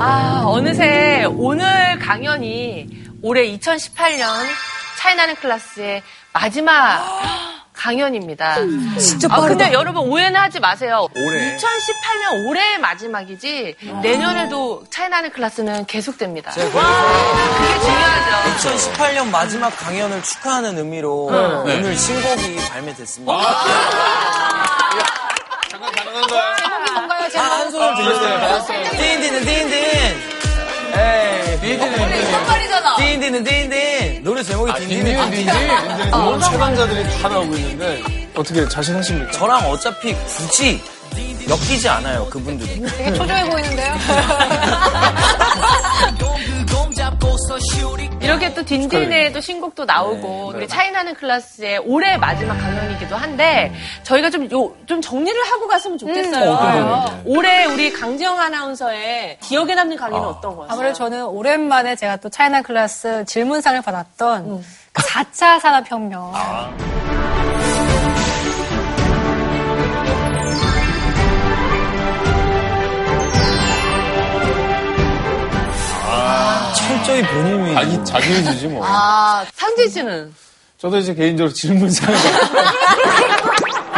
아, 어느새 오늘 강연이 올해 2018년 차이나는 클래스의 마지막 강연입니다. 진짜 아, 빠르다. 근데 여러분 오해는 하지 마세요. 올해. 2018년 올해의 마지막이지 내년에도 차이나는 클래스는 계속됩니다. 제가 그게 중요하죠. 2018년 마지막 강연을 축하하는 의미로 네. 오늘 신곡이 발매됐습니다. 잠깐 가능한가요? 아, 한 손을 들려주세요. 딘딘은 딘딘. 에이, 딘딘은 선발이잖아. 딘딘은 딘딘. 노래 제목이 딘딘은 딘딘은 딘딘. 딘딘. 너무 최강자들이 다 나오고 있는데 어떻게 자신하십니까? 저랑 어차피 굳이 엮이지 않아요, 그분들이. 되게 초조해 보이는데요? 이렇게 또 딘딘의 또 신곡도 나오고 우리 차이나는 클래스의 올해 마지막 강연이기도 한데 저희가 좀 요 좀 정리를 하고 갔으면 좋겠어요. 어떤 거요? 올해 우리 강지영 아나운서의 기억에 남는 강의는 어떤 거였어요? 아무래도 저는 오랜만에 제가 또 차이나 클래스 질문상을 받았던 그 4차 산업혁명. 철저히 본인 위. 아니 자기주지 뭐. 아, 상진 씨는 저도 이제 개인적으로 질문상을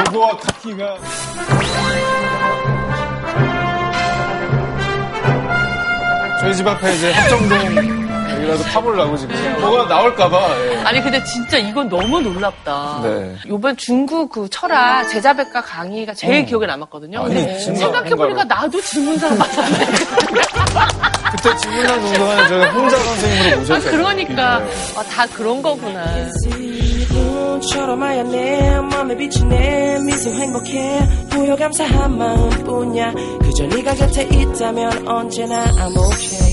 보고와 카키가 저희 집 앞에 이제 합정동 여기라도 파보려고 지금 뭐가 나올까봐 예. 아니 근데 진짜 이건 너무 놀랍다. 네. 이번 중국 그 철학 제자백과 강의가 제일 기억에 남았거든요. 근데 네. 생각해보니까 나도 질문상 받았네. 그때 질문한 동동안에 저희 혼자 선생님으로 아, 모셨어요. 그러니까 아, 다 그런 거구나. 처럼 하얀 내 맘에 비친 내 미소 행복해 보여 감사한 마음뿐이야 그저 네가 곁에 있다면 언제나 I'm okay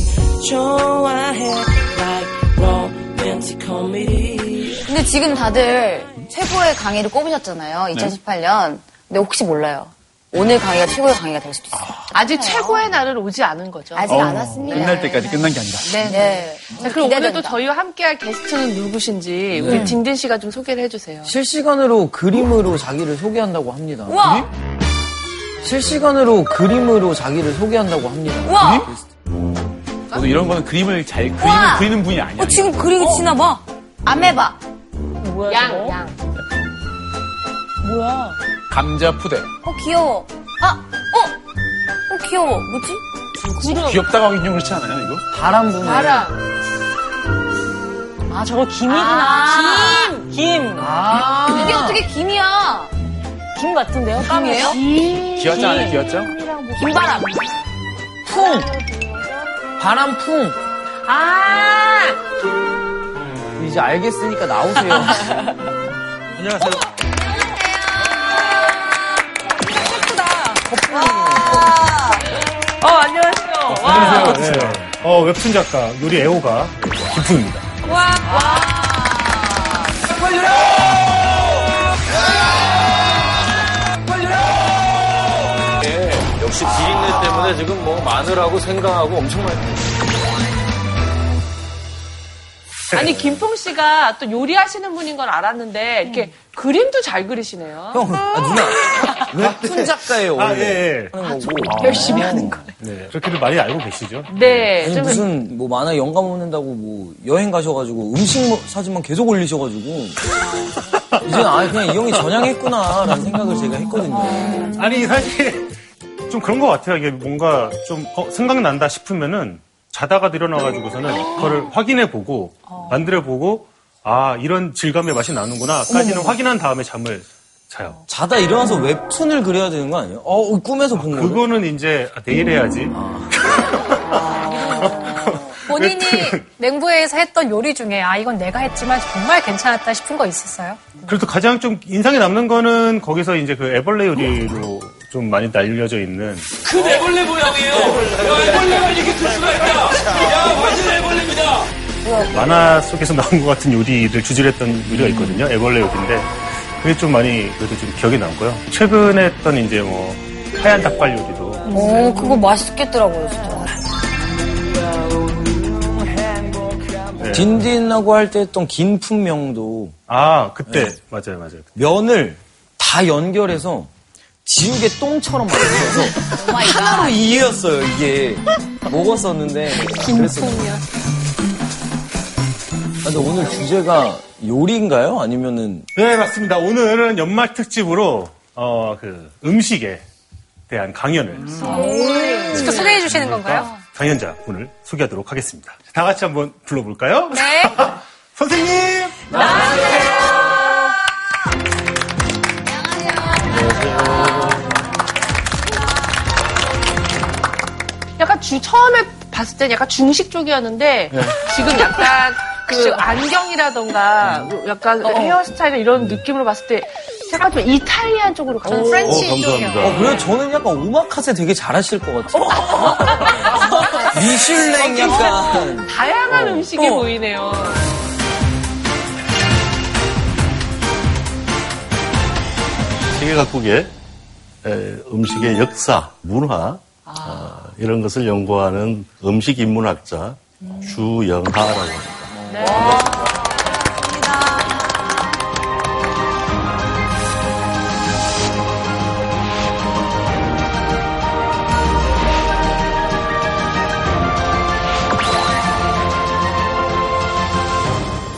좋아해 like romantic comedy 근데 지금 다들 최고의 강의를 꼽으셨잖아요. 2018년. 근데 혹시 몰라요. 오늘 강의가 최고의 강의가 될 수도 있어요. 아직 최고의 날은 오지 않은 거죠. 아직 안 왔습니다. 끝날 때까지 끝난 게 아니다. 네, 네. 자, 그럼 오늘 또 기대된다. 저희와 함께할 게스트는 누구신지 우리 딘딘 씨가 좀 소개를 해주세요. 실시간으로 그림으로 자기를 소개한다고 합니다. 우와! 실시간으로 그림으로 자기를 소개한다고 합니다. 우와! 저도 이런 거는 그림을 잘 우와! 그리는 분이 아니야. 어, 지금 그리고 치나 봐. 안 해봐. 양, 양. 감자 푸대. 어, 귀여워. 아, 어? 어, 귀여워. 뭐지? 귀엽다고 하긴 좀 그렇지 않아요, 이거? 바람 부는. 바람. 아, 저거 김이구나. 김! 김! 아. 이게 어떻게 김이야? 김 같은데요? 깜이에요? 귀엽지 않아요, 귀엽죠? 김바람. 풍! 바람 풍! 아! 이제 알겠으니까 나오세요. 안녕하세요. 어, 안녕하세요. 와. 네. 어, 웹툰 작가, 요리 애호가 김풍입니다. 역시 비린내 때문에 지금 뭐 마늘하고 생강하고 엄청 많이 아니, 김풍 씨가 또 요리하시는 분인 건 알았는데, 이렇게 그림도 잘 그리시네요. 형, 아, 누나. 웹툰 작가예요, 아, 원래. 예, 예. 하는 거고. 열심히 하는 거네. 네. 그렇게들 많이 알고 계시죠? 네. 아니, 좀 무슨, 뭐, 만화 영감 없는다고 뭐, 여행 가셔가지고, 음식 뭐- 사진만 계속 올리셔가지고, 이제는 아 그냥 이 형이 전향했구나라는 생각을 제가 했거든요. 아니, 사실 좀 그런 것 같아요. 이게 뭔가 좀 어, 생각난다 싶으면은 자다가 일어나가지고서는 그거를 확인해보고, 만들어보고, 아, 이런 질감의 맛이 나는구나까지는 확인한 다음에 잠을 자요. 자다 일어나서 웹툰을 그려야 되는 거 아니에요? 어, 꿈에서 본 거예요? 그거는 이제 아, 내일 해야지. 본인이 맹부에서 했던 요리 중에 아, 이건 내가 했지만 정말 괜찮았다 싶은 거 있었어요? 그래도 가장 좀 인상이 남는 거는 거기서 이제 그 애벌레 요리로 좀 많이 알려져 있는 그 애벌레 모양이에요. 야, 애벌레가 이렇게 될 수가 있다. 야, 완전 애벌레입니다. 만화 속에서 나온 것 같은 요리를 주질했던 요리가 있거든요. 애벌레 요리인데 그게 좀 많이 그래도 좀 기억에 남고요. 최근에 했던 이제 뭐 하얀 닭발 요리도 오, 그거 맛있겠더라고요, 진짜. 네. 딘딘하고 할 때 했던 긴 품명도 아 그때 맞아요 맞아요. 면을 다 연결해서 지우개 똥처럼 만들어서 하나로 이해였어요 이게 먹었었는데 그랬어요. 아, 근데 오늘 주제가 요리인가요? 아니면은 네, 맞습니다. 오늘은 연말 특집으로 어, 그 음식에 대한 강연을 직접 소개해 주시는 건가요? 강연자 분을 소개하도록 하겠습니다. 다 같이 한번 불러볼까요? 네. 선생님! 약간 주 처음에 봤을 땐 약간 중식 쪽이었는데 지금 약간 그 안경이라던가 약간 헤어스타일 이런 느낌으로 봤을 때 약간 좀 Italian 쪽으로 가는 French 쪽이요. 어, 그래요? 저는 약간 오마카세 되게 잘하실 것 같아요. 미슐랭 약간. 다양한 음식이 보이네요. 세계 각국의 에, 음식의 역사, 문화 어, 이런 것을 연구하는 음식 인문학자 주영하라고 합니다.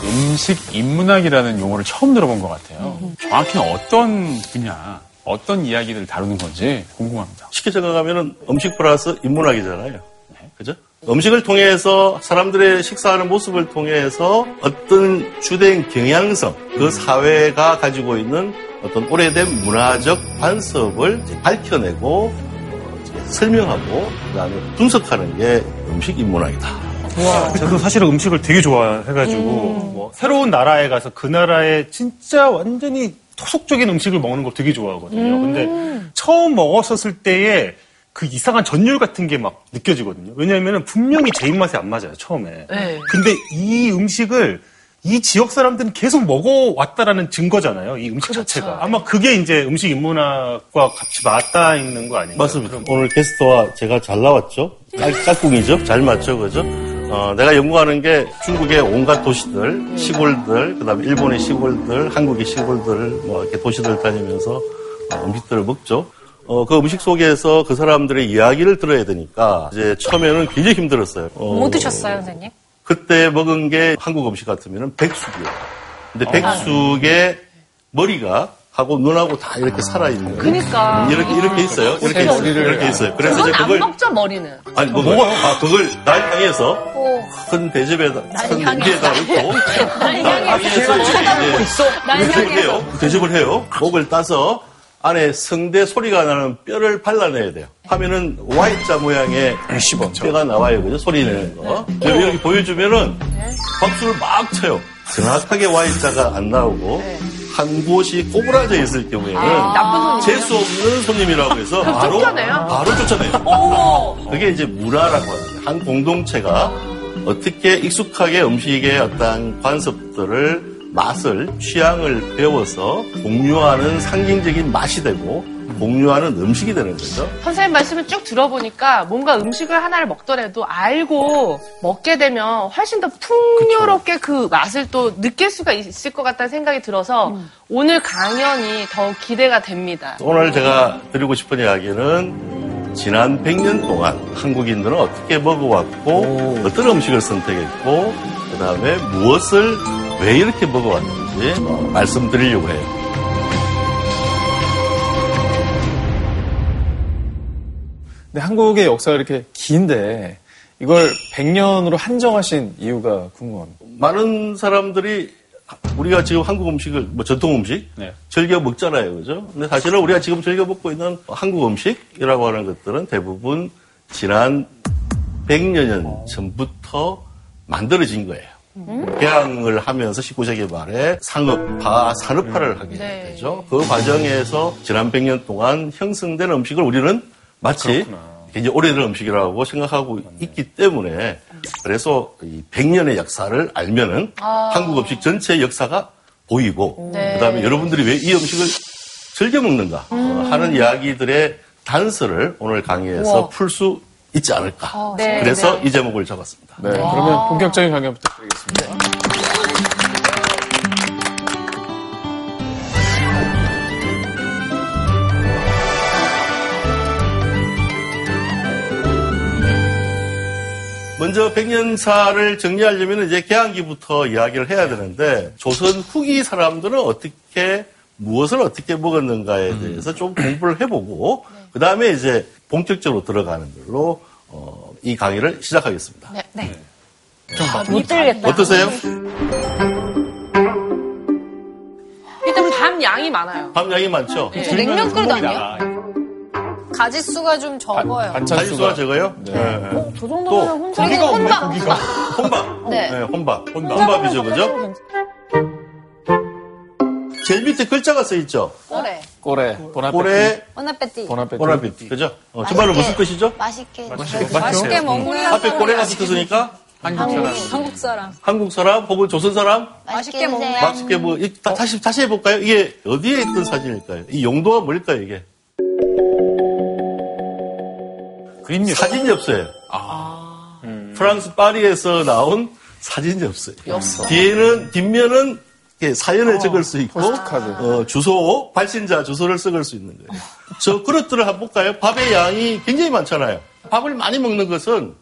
음식 인문학이라는 용어를 처음 들어본 것 같아요. 정확히는 어떤 분야, 어떤 이야기를 다루는 건지 궁금합니다. 쉽게 생각하면 음식 플러스 인문학이잖아요. 그죠? 음식을 통해서 사람들의 식사하는 모습을 통해서 어떤 주된 경향성, 그 사회가 가지고 있는 어떤 오래된 문화적 관습을 밝혀내고 어, 이제 설명하고 그다음에 분석하는 게 음식 인문학이다. 저도 사실 음식을 되게 좋아해가지고 뭐 새로운 나라에 가서 그 나라의 진짜 완전히 토속적인 음식을 먹는 걸 되게 좋아하거든요. 근데 처음 먹었었을 때에 그 이상한 전율 같은 게 막 느껴지거든요. 왜냐하면 분명히 제 입맛에 안 맞아요, 처음에. 네. 근데 이 음식을 이 지역 사람들은 계속 먹어왔다라는 증거잖아요. 이 음식 자체가. 아마 그게 이제 음식 인문학과 같이 맞닿아 있는 거 아닌가요? 맞습니다. 오늘 게스트와 제가 잘 나왔죠? 짝, 짝꿍이죠? 잘 맞죠? 그죠? 어, 내가 연구하는 게 중국의 온갖 도시들, 시골들, 그 다음에 일본의 시골들, 한국의 시골들, 뭐 이렇게 도시들 다니면서 어, 음식들을 먹죠. 어, 그 음식 속에서 그 사람들의 이야기를 들어야 되니까 이제 처음에는 굉장히 힘들었어요. 어, 뭐 드셨어요, 선생님? 그때 먹은 게 한국 음식 같으면 백숙이에요. 근데 백숙의 머리가 하고 눈하고 다 이렇게 살아 있는. 그니까. 이렇게, 이렇게 있어요. 이렇게 있어요. 이렇게 있어요. 그래서 이제 안 그걸. 먹죠, 머리는. 아니, 먹어요. 아, 그걸 날 향해서 큰 대접에다, 큰 냄비에다 넣고. 날 향해서 쳐다보고 있어. 대접을 해요. 대접을 해요. 목을 따서 안에 성대 소리가 나는 뼈를 발라내야 돼요. 하면은 Y자 모양의 뼈가 나와요. 그죠? 소리 내는 거. 그리고 여기 보여주면은 박수를 막 쳐요. 정확하게 Y자가 안 나오고 한 곳이 꼬부라져 있을 경우에는 손님. 재수 없는 손님이라고 해서 바로 쫓겨내요? 바로 쫓아내요. 그게 이제 문화라고 합니다. 한 공동체가 어떻게 익숙하게 음식의 어떤 관습들을 맛을 취향을 배워서 공유하는 상징적인 맛이 되고 공유하는 음식이 되는 거죠. 선생님 말씀을 쭉 들어보니까 뭔가 음식을 하나를 먹더라도 알고 먹게 되면 훨씬 더 풍요롭게 그 맛을 또 느낄 수가 있을 것 같다는 생각이 들어서 오늘 강연이 더 기대가 됩니다. 오늘 제가 드리고 싶은 이야기는 지난 100년 동안 한국인들은 어떻게 먹어왔고 어떤 음식을 선택했고 그 다음에 무엇을 왜 이렇게 먹어왔는지 어, 말씀드리려고 해요. 근데 한국의 역사가 이렇게 긴데 이걸 100년으로 한정하신 이유가 궁금합니다. 많은 사람들이 우리가 지금 한국 음식을 뭐 전통 음식 네. 즐겨 먹잖아요, 그죠? 근데 사실은 우리가 지금 즐겨 먹고 있는 한국 음식이라고 하는 것들은 대부분 지난 100여 년 전부터 만들어진 거예요. 개항을 하면서 19세기 말에 상업화, 산업화를 하게 네. 되죠. 그 과정에서 지난 100년 동안 형성된 음식을 우리는 마치 굉장히 오래된 음식이라고 생각하고 있기 때문에 그래서 이 100년의 역사를 알면은 한국 음식 전체의 역사가 보이고 네. 그다음에 여러분들이 왜 이 음식을 즐겨 먹는가 어, 하는 이야기들의 단서를 오늘 강의에서 풀 수 있지 않을까. 네, 그래서 네. 이 제목을 잡았습니다. 네, 그러면 본격적인 강연 부탁드리겠습니다. 먼저 백년사를 정리하려면 이제 개항기부터 이야기를 해야 되는데 조선 후기 사람들은 어떻게 무엇을 어떻게 먹었는가에 대해서 좀 공부를 해보고 그 다음에 이제 본격적으로 들어가는 걸로 어, 이 강의를 시작하겠습니다. 네. 네. 못 들겠다. 어떠세요? 일단 밤 양이 많아요. 밥 양이 많죠? 저 냉면 아니에요? 가짓수가 좀 적어요. 가지수가 적어요? 네. 저 정도면 혼자. 고기가 없네, 혼밥. 혼밥. 네. 네, 혼밥. 혼밥이죠, 그죠? 제일 밑에 글자가 써 있죠? 꼬래. 꼬레, 보나페티. 고래, 보나페티. 보나페티. 보나페티. 그죠? 어, 정말로 무슨 뜻이죠? 맛있게. 맛있게 먹는 앞에 꼬레가 붙었으니까 한국 사람. 한국 사람 혹은 조선 사람 맛있게 먹는. 맛있게 뭐 다시 다시 해볼까요? 이게 어디에 있던 사진일까요? 이 용도가 뭘까요? 이게 그림 엽 사진 엽서예요. 프랑스 파리에서 나온 사진 엽서예요. 뒤에는 뒷면은 사연을 적을 수 있고. 어, 주소 발신자 주소를 적을 수 있는 거예요. 저 그릇들을 한번 볼까요? 밥의 양이 굉장히 많잖아요. 밥을 많이 먹는 것은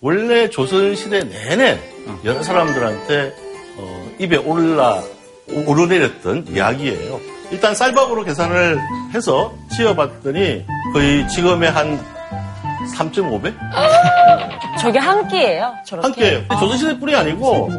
원래 조선시대 내내 여러 사람들한테 어, 입에 올라 오르내렸던 이야기예요. 일단 쌀밥으로 계산을 해서 지어봤더니 거의 지금의 한 3.5배? 저게 한 끼예요? 저렇게? 한 끼예요. 근데 조선시대 뿐이 아니고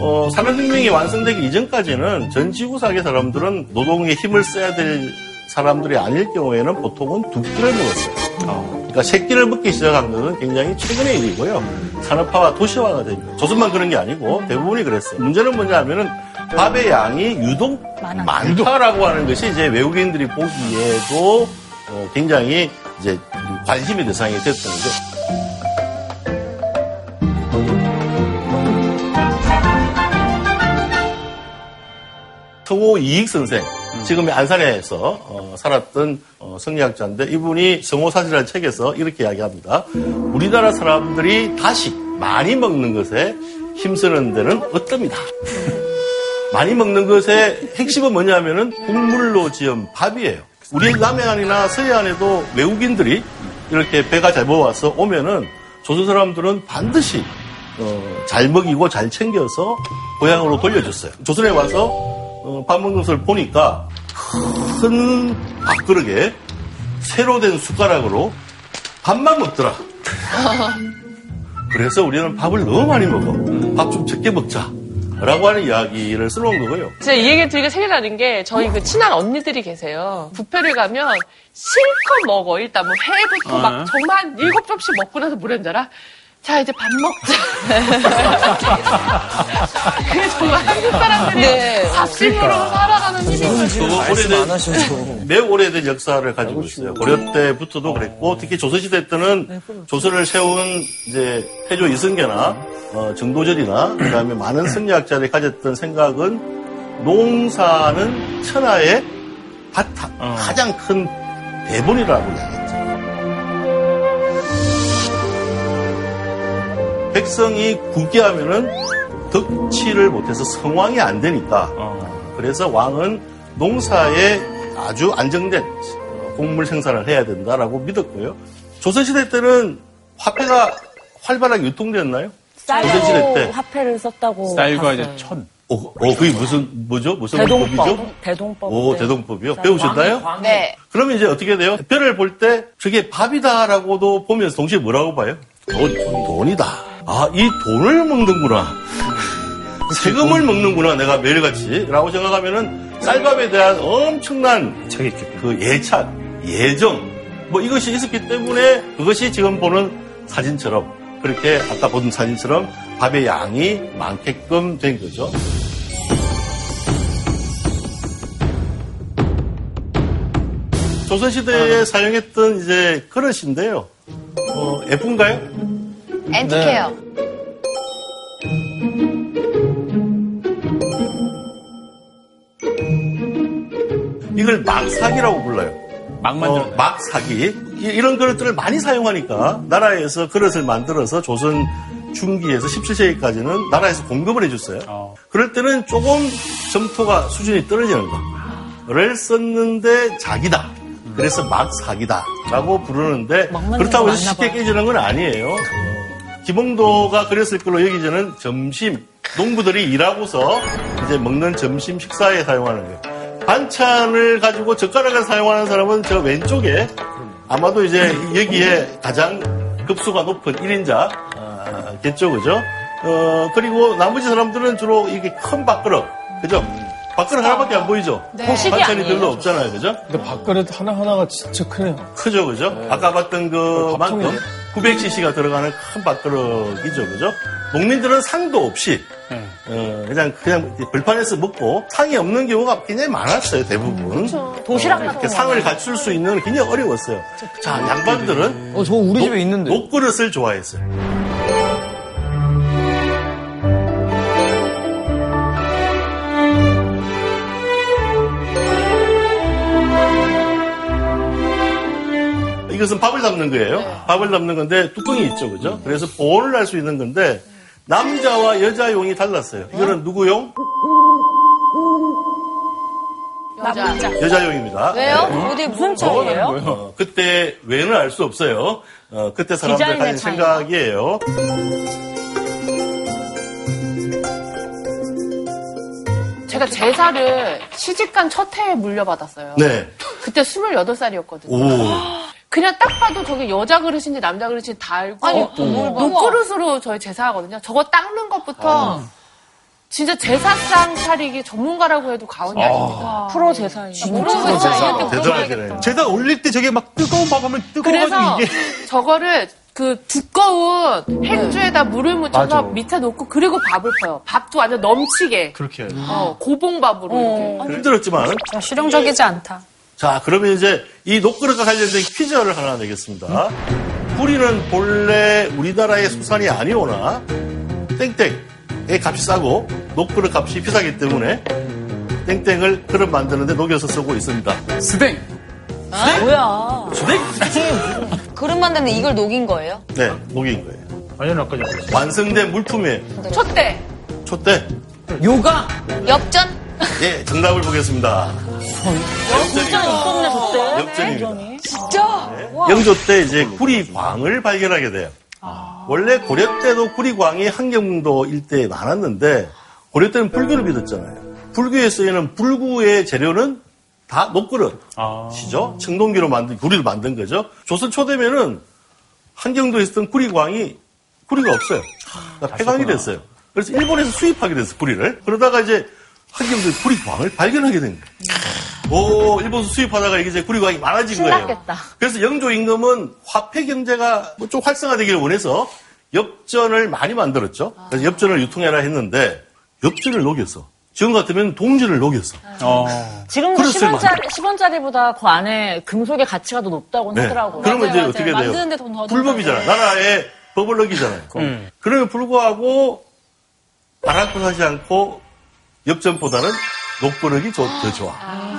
어, 산업혁명이 완성되기 이전까지는 전 지구상의 사람들은 노동에 힘을 써야 될 사람들이 아닐 경우에는 보통은 두 끼를 먹었어요. 그러니까 세 끼를 먹기 시작한 것은 굉장히 최근의 일이고요. 산업화와 도시화가 됩니다. 조선만 그런 게 아니고 대부분이 그랬어요. 문제는 뭐냐 하면은 밥의 양이 유독 많다라고 하는 것이 이제 외국인들이 보기에도 어, 굉장히 이제 관심의 대상이 됐던 거죠. 성호 이익 선생, 지금의 안산에서 어, 살았던 어, 성리학자인데 이분이 성호사지라는 책에서 이렇게 이야기합니다. 우리나라 사람들이 다시 많이 먹는 것에 힘쓰는 데는 어떻습니다. 많이 먹는 것의 핵심은 뭐냐면은 국물로 지은 밥이에요. 우리 남해안이나 서해안에도 외국인들이 이렇게 배가 잘 모아서 오면은 조선 사람들은 반드시 어, 잘 먹이고 잘 챙겨서 고향으로 돌려줬어요. 조선에 와서 어, 밥 먹는 것을 보니까 큰 밥그릇에 새로 된 숟가락으로 밥만 먹더라. 그래서 우리는 밥을 너무 많이 먹어. 밥 좀 적게 먹자. 라고 하는 이야기를 써놓은 거고요. 제가 이 얘기 들으니까 생각이 나는 게 저희 그 친한 언니들이 계세요. 뷔페를 가면 실컷 먹어. 일단 뭐 회부터 막 정말 한 일곱 접시 먹고 나서 뭐라는 줄 알아? 자 이제 밥 먹자. 그게 정말 한국 사람들이 밥심으로 살아가는 힘인 안 오래된. 매우 오래된 역사를 가지고 있어요. 고려 때부터도 그랬고, 특히 조선시대 때는 조선을 세운 이제 태조 이승계나 어, 정도절이나 그다음에 많은 승리학자들이 가졌던 생각은 농사는 천하의 바탕, 가장 큰 대본이라고 이야기했죠. 백성이 굳게 하면은 덕치를 못해서 성왕이 안 되니까 그래서 왕은 농사에 아주 안정된 곡물 생산을 해야 된다라고 믿었고요. 조선시대 때는 화폐가 활발하게 유통되었나요? 조선시대 때. 화폐를 썼다고. 쌀과 이제. 천. 어, 어, 그게 무슨, 뭐죠? 무슨 법이죠? 대동법. 대동법. 오, 대동법이요? 배우셨나요? 네. 그러면 이제 어떻게 돼요? 별을 볼 때 저게 밥이다라고도 보면서 동시에 뭐라고 봐요? 돈, 돈이다. 아, 이 돈을 먹는구나. 세금을 먹는구나, 내가 매일같이. 라고 생각하면은 쌀밥에 대한 엄청난. 그 예찬, 예정, 뭐 이것이 있었기 때문에 그것이 지금 보는 사진처럼 그렇게 아까 본 사진처럼 밥의 양이 많게끔 된 거죠. 조선시대에 사용했던 이제 그릇인데요. 어, 예쁜가요? 앤티케어. 이걸 막사기라고 불러요. 막 만들어. 어, 막 사기 이- 이런 그릇들을 많이 사용하니까 나라에서 그릇을 만들어서 조선 중기에서 17세기까지는 나라에서 공급을 해줬어요. 어. 그럴 때는 조금 점토가 수준이 떨어지는 거를 썼는데 자기다. 그래서 막 사기다라고 부르는데 그렇다고 거 해서 쉽게 봐요. 깨지는 건 아니에요. 어, 김홍도가 그랬을 걸로 여기저는 점심 농부들이 일하고서 이제 먹는 점심 식사에 사용하는 거예요. 반찬을 가지고 젓가락을 사용하는 사람은 저 왼쪽에 아마도 이제 여기에 가장 급수가 높은 1인자겠죠, 그죠? 어, 그리고 나머지 사람들은 주로 이게 큰 밥그릇, 그죠? 밥그릇 하나밖에 안 보이죠? 거식이 반찬이 아니에요. 별로 없잖아요, 그죠? 근데 밥그릇 하나하나가 진짜 크네요. 크죠, 그죠? 아까 봤던 그 밥통이네. 만큼 900cc가 들어가는 큰 밥그릇이죠, 그죠? 농민들은 상도 없이 네. 어, 그냥 그냥 벌판에서 먹고 상이 없는 경우가 굉장히 많았어요, 대부분. 도시락 이렇게 같은 상을 갖출 수 있는 건 굉장히 어려웠어요. 자, 양반들은 어, 저 우리 집에 있는데. 녹그릇을 좋아했어요. 이것은 밥을 담는 거예요. 밥을 담는 건데 뚜껑이 있죠, 그죠? 그래서 보온을 할 수 있는 건데 남자와 여자용이 달랐어요. 이거는 누구용? 남자. 여자용입니다. 왜요? 네. 어디 무슨 차이예요? 어, 그때 왜는 알 수 없어요. 어, 그때 사람들 가진 차이인가? 생각이에요. 제가 제사를 시집간 첫 해에 물려받았어요. 네. 그때 28살이었거든요. 오. 그냥 딱 봐도 저게 여자 그릇인지 남자 그릇인지 다 알고 아니, 뭘 봐. 녹그릇으로 저희 제사하거든요. 저거 닦는 것부터 진짜 제사상 차리기 전문가라고 해도 과언이 아닙니다. 프로 제사예요. 프로 제사. 대단하시네. 제가 올릴 때 저게 막 뜨거운 밥 하면 그래서 뜨거워가지고 이게. 저거를 그 두꺼운 행주에다 물을 묻혀서 밑에 놓고 그리고 밥을 퍼요. 밥도 완전 넘치게. 그렇게. 어, 고봉밥으로 이렇게. 힘들었지만 자, 실용적이지 않다. 자, 그러면 이제 이 녹그릇과 관련된 퀴즈를 하나 내겠습니다. 뿌리는 본래 우리나라의 수산이 아니오나 땡땡의 값이 싸고 녹그릇 값이 비싸기 때문에 땡땡을 그릇 만드는데 녹여서 쓰고 있습니다. 스댕. 뭐야. 주댕? 그릇 만드는데 이걸 녹인 거예요? 네, 녹인 거예요. 아니요, 아까 전에. 완성된 물품이에요. 촛대. 촛대. 요가! 엽전? 예, 정답을 보겠습니다. 진짜 있었네, 저때. 역전입니다. 진짜? 영조 때 이제 구리광을 발견하게 돼요. 원래 고려 때도 구리광이 한경도 일대에 많았는데 고려 때는 불교를 믿었잖아요. 불교에 쓰이는 불구의 재료는 다 녹그릇이죠. 청동기로 만든 구리를 만든 거죠. 조선 초대면은 한경도에 있었던 구리광이 구리가 없어요. 그러니까 폐광이 됐어요. 그래서 일본에서 수입하게 됐어요, 구리를. 그러다가 이제 한경도에 구리광을 발견하게 된 거예요. 오, 일본에서 수입하다가 이게 이제 구리광이 많아진 거예요. 신났겠다. 그래서 영조 임금은 화폐 경제가 뭐좀 활성화되기를 원해서 엽전을 많이 만들었죠. 그래서 엽전을 유통해라 했는데 엽전을 녹였어. 지금 같으면 동전을 녹였어. 어. 지금도 그릇을 10원짜리, 10원짜리보다 그 안에 금속의 가치가 더 높다고 네. 하더라고요. 그러면 이제 맞아요. 어떻게 돼요? 만드는데 돈더 불법이잖아. 나라에 법을 어기잖아요. 음. 그럼에도 불구하고 바람고 하지 않고 엽전보다는 녹버럭이 조- 더 좋아.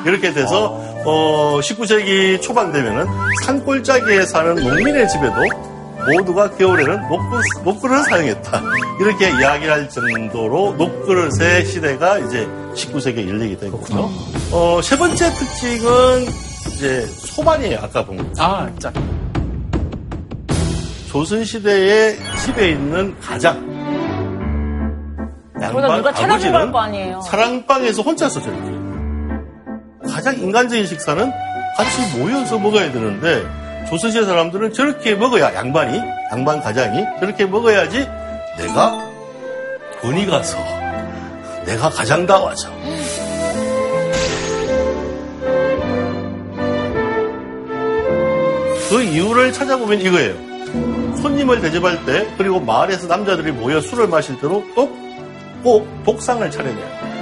이렇게 돼서 어, 19세기 초반 되면은 산골짜기에 사는 농민의 집에도 모두가 겨울에는 녹그릇, 녹그릇을 사용했다. 이렇게 이야기할 정도로 녹그릇의 시대가 이제 19세기에 열리게 된 거죠. 어, 세 번째 특징은 이제 소반이에요. 아까 본 거. 아, 짜. 조선시대에 집에 있는 가장 그러다 누가 찾아준 걸거 아니에요. 사랑방에서 혼자서 저렇게 가장 인간적인 식사는 같이 모여서 먹어야 되는데 조선시대 사람들은 저렇게 먹어야 양반이 양반 가장이 저렇게 먹어야지 내가 본이 가서 내가 가장다워져 그 이유를 찾아보면 이거예요. 손님을 대접할 때 그리고 마을에서 남자들이 모여 술을 마실 때도 꼭 꼭 독상을 차려내요.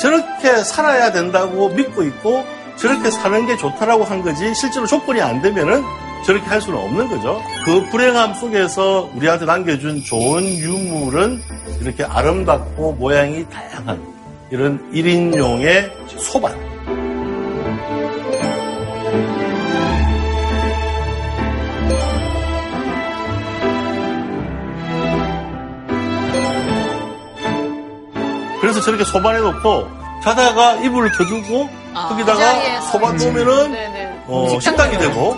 저렇게 살아야 된다고 믿고 있고 저렇게 사는 게 좋다라고 한 거지 실제로 조건이 안 되면은 저렇게 할 수는 없는 거죠. 그 불행함 속에서 우리한테 남겨준 좋은 유물은 이렇게 아름답고 모양이 다양한 이런 1인용의 소반. 그래서 저렇게 소반에 놓고 자다가 이불을 켜주고 거기다가 자리에서. 소반 놓으면은 네네. 어, 식당이 되고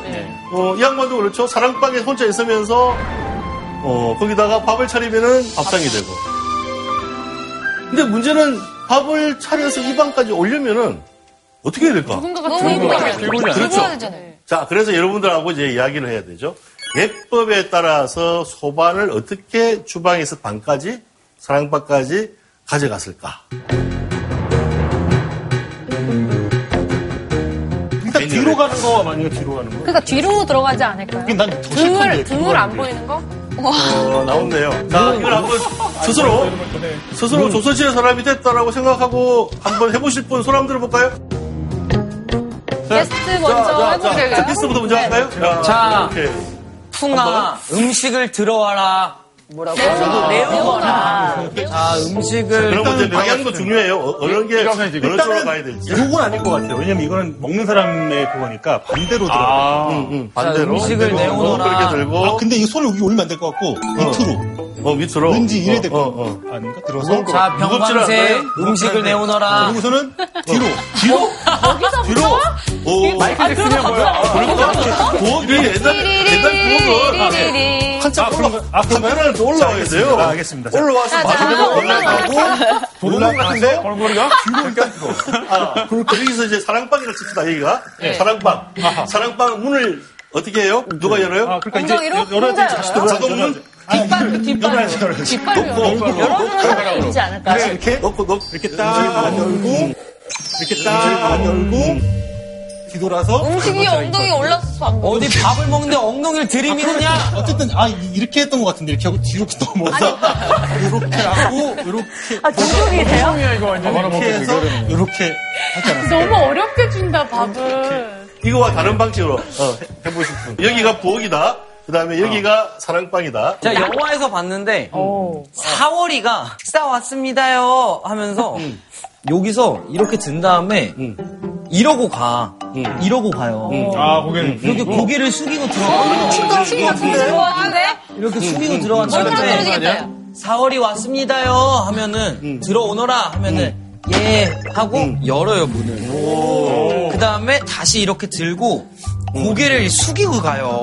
어, 이 양반도 그렇죠. 사랑방에 혼자 있으면서 어, 거기다가 밥을 차리면은 밥상이 되고. 근데 문제는 밥을 차려서 입안까지 올려면은 어떻게 해야 될까? 누군가가 들고. 가야 그렇죠. 와야 되잖아요. 자, 그래서 여러분들하고 이제 이야기를 해야 되죠. 예법에 따라서 소반을 어떻게 주방에서 반까지, 사랑방까지 가져갔을까? 일단 뒤로 가는 거 만약에 뒤로 가는 거. 그러니까 뒤로 들어가지 않을까요? 그게 난더 등을. 등을 안 보이는 거? 어, 나온대요. 자, 이걸 한번 스스로, 스스로 조선시대 사람이 됐다라고 생각하고 한번 해보실 분손 한번 들어볼까요? 게스트 먼저 자, 자. 자, 키스부터 먼저 할까요? 자. 이렇게. 풍아, 음식을 들어와라. 뭐라고? 내려오라. 자, 음식을. 그럼 이제 방향도 중요해요. 어, 어느 게, 어느 쪽으로 가야 될지. 요건 아닐 것 같아요. 왜냐면 이거는 먹는 사람의 그거니까 반대로 들어가. 아, 응, 응, 반대로. 음식을. 내오너라. 그렇게 들고. 아, 근데 이 손을 위에 올리면 안 될 것 같고, 밑으로. 어, 밑으로. 왠지 이래야 될것 어, 같고. 어, 어. 아닌가? 들어서. 자, 않나요? 음식을 내오너라. 그리고서는 뒤로. 뒤로? 뒤로? 오, 마이크 잭슨이야 뭐야? 그러니까 부엌이 옛날, 옛날 부엌은 한참 올라, 아? 한편은 또 올라와야 돼요. 아, 알겠습니다. 자, 올라와서 마지막에 올라가고, 도둑놈 같은데? 얼굴이가? 아, 그리고 여기서 이제 사랑방이라고 칩시다, 여기가. 사랑방. 사랑방 문을 어떻게 해요? 누가 열어요? 아, 그러니까 이제 열어야 돼. 다시 열어요? 들어가야 자동 문? 돼. 아니, 뒷발, 뒷발. 뒷발로. 열어주는 사람이 있지 않을까? 네, 이렇게 넣고, 넣고. 이렇게 딱 열고, 이렇게 딱 열고, 뒤돌아서. 음식이 엉덩이 안 보여. 어디 밥을 먹는데 엉덩이를 들이미느냐? 어쨌든, 아, 이- 이렇게 했던 것 같은데, 이렇게 하고 뒤로 넘어서. 이렇게 하고, 이렇게. 아, 중독이세요? 형이야, 이거 완전. 이렇게 해서, 이렇게 않았어요? 너무 어렵게 준다 밥을. 이거와 다른 방식으로 어, 해- 해보실 분. 여기가 부엌이다. 그 다음에 여기가 사랑방이다. 자, 영화에서 봤는데, 사월이가 식사 왔습니다요 하면서, 여기서 이렇게 든 다음에, 이러고 가. 이러고 가요. 아, 거기는. 이렇게 고개를 숙이고 들어가요. 좋아하네? 이렇게 숙이고 얼마나 들어갔는데, 떨어지겠다. 사월이 왔습니다요 하면은, 들어오너라 하면은, 예 하고 열어요 문을. 그 다음에 다시 이렇게 들고 고개를 숙이고 가요.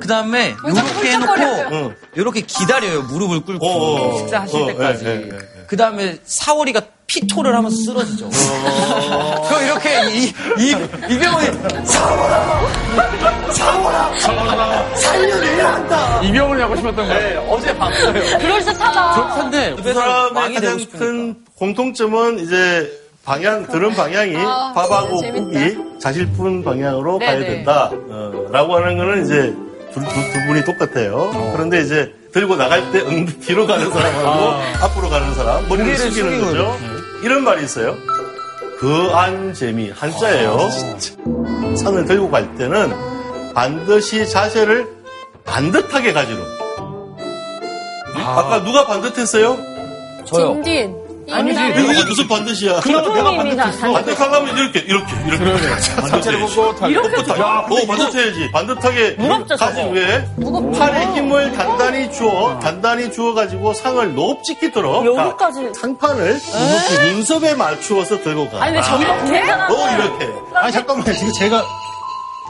그 다음에 이렇게 해놓고 이렇게 기다려요 무릎을 꿇고 어, 어. 식사하실 어, 때까지. 예, 예, 예. 그 다음에 사월이가 피토를 하면서 쓰러지죠. 그럼 이렇게 이, 이, 이병헌이 이병을 하고 싶었던 거예요. 어제 봤어요. 그럴듯하다. 근데 두 사람의 가장 큰 공통점은 이제 방향, 들은 방향이 아, 밥하고. 국이 자실분 방향으로 가야 네네. 된다. 어, 라고 하는 거는 이제 두, 두, 두 분이 똑같아요. 그런데 이제 들고 나갈 때 응, 뒤로 가는 사람하고 앞으로 가는 사람, 머리를 숙이는 거죠. 이런 말이 있어요. 그안재미, 한자예요. 상을 들고 갈 때는 반드시 자세를 반듯하게 가지로. 아 까 누가 반듯했어요? 저요. 딘딘. 아니지. 이게 무슨 반드시야? 그나마 내가 반듯했어. 반듯하면 이렇게, 이렇게, 이렇게. 자체를 보고 다 이렇게 야, 어, 반듯해야지. 반듯하게 무겁죠, 가진. 후에 팔에 힘을 단단히 주어, 단단히 주어가지고 상을 높 찍히도록 여기까지. 상판을 이렇게 눈썹에 맞추어서 들고 가. 아니, 근데 저기가 괜찮아. 어, 이렇게. 아니, 잠깐만요. 지금 제가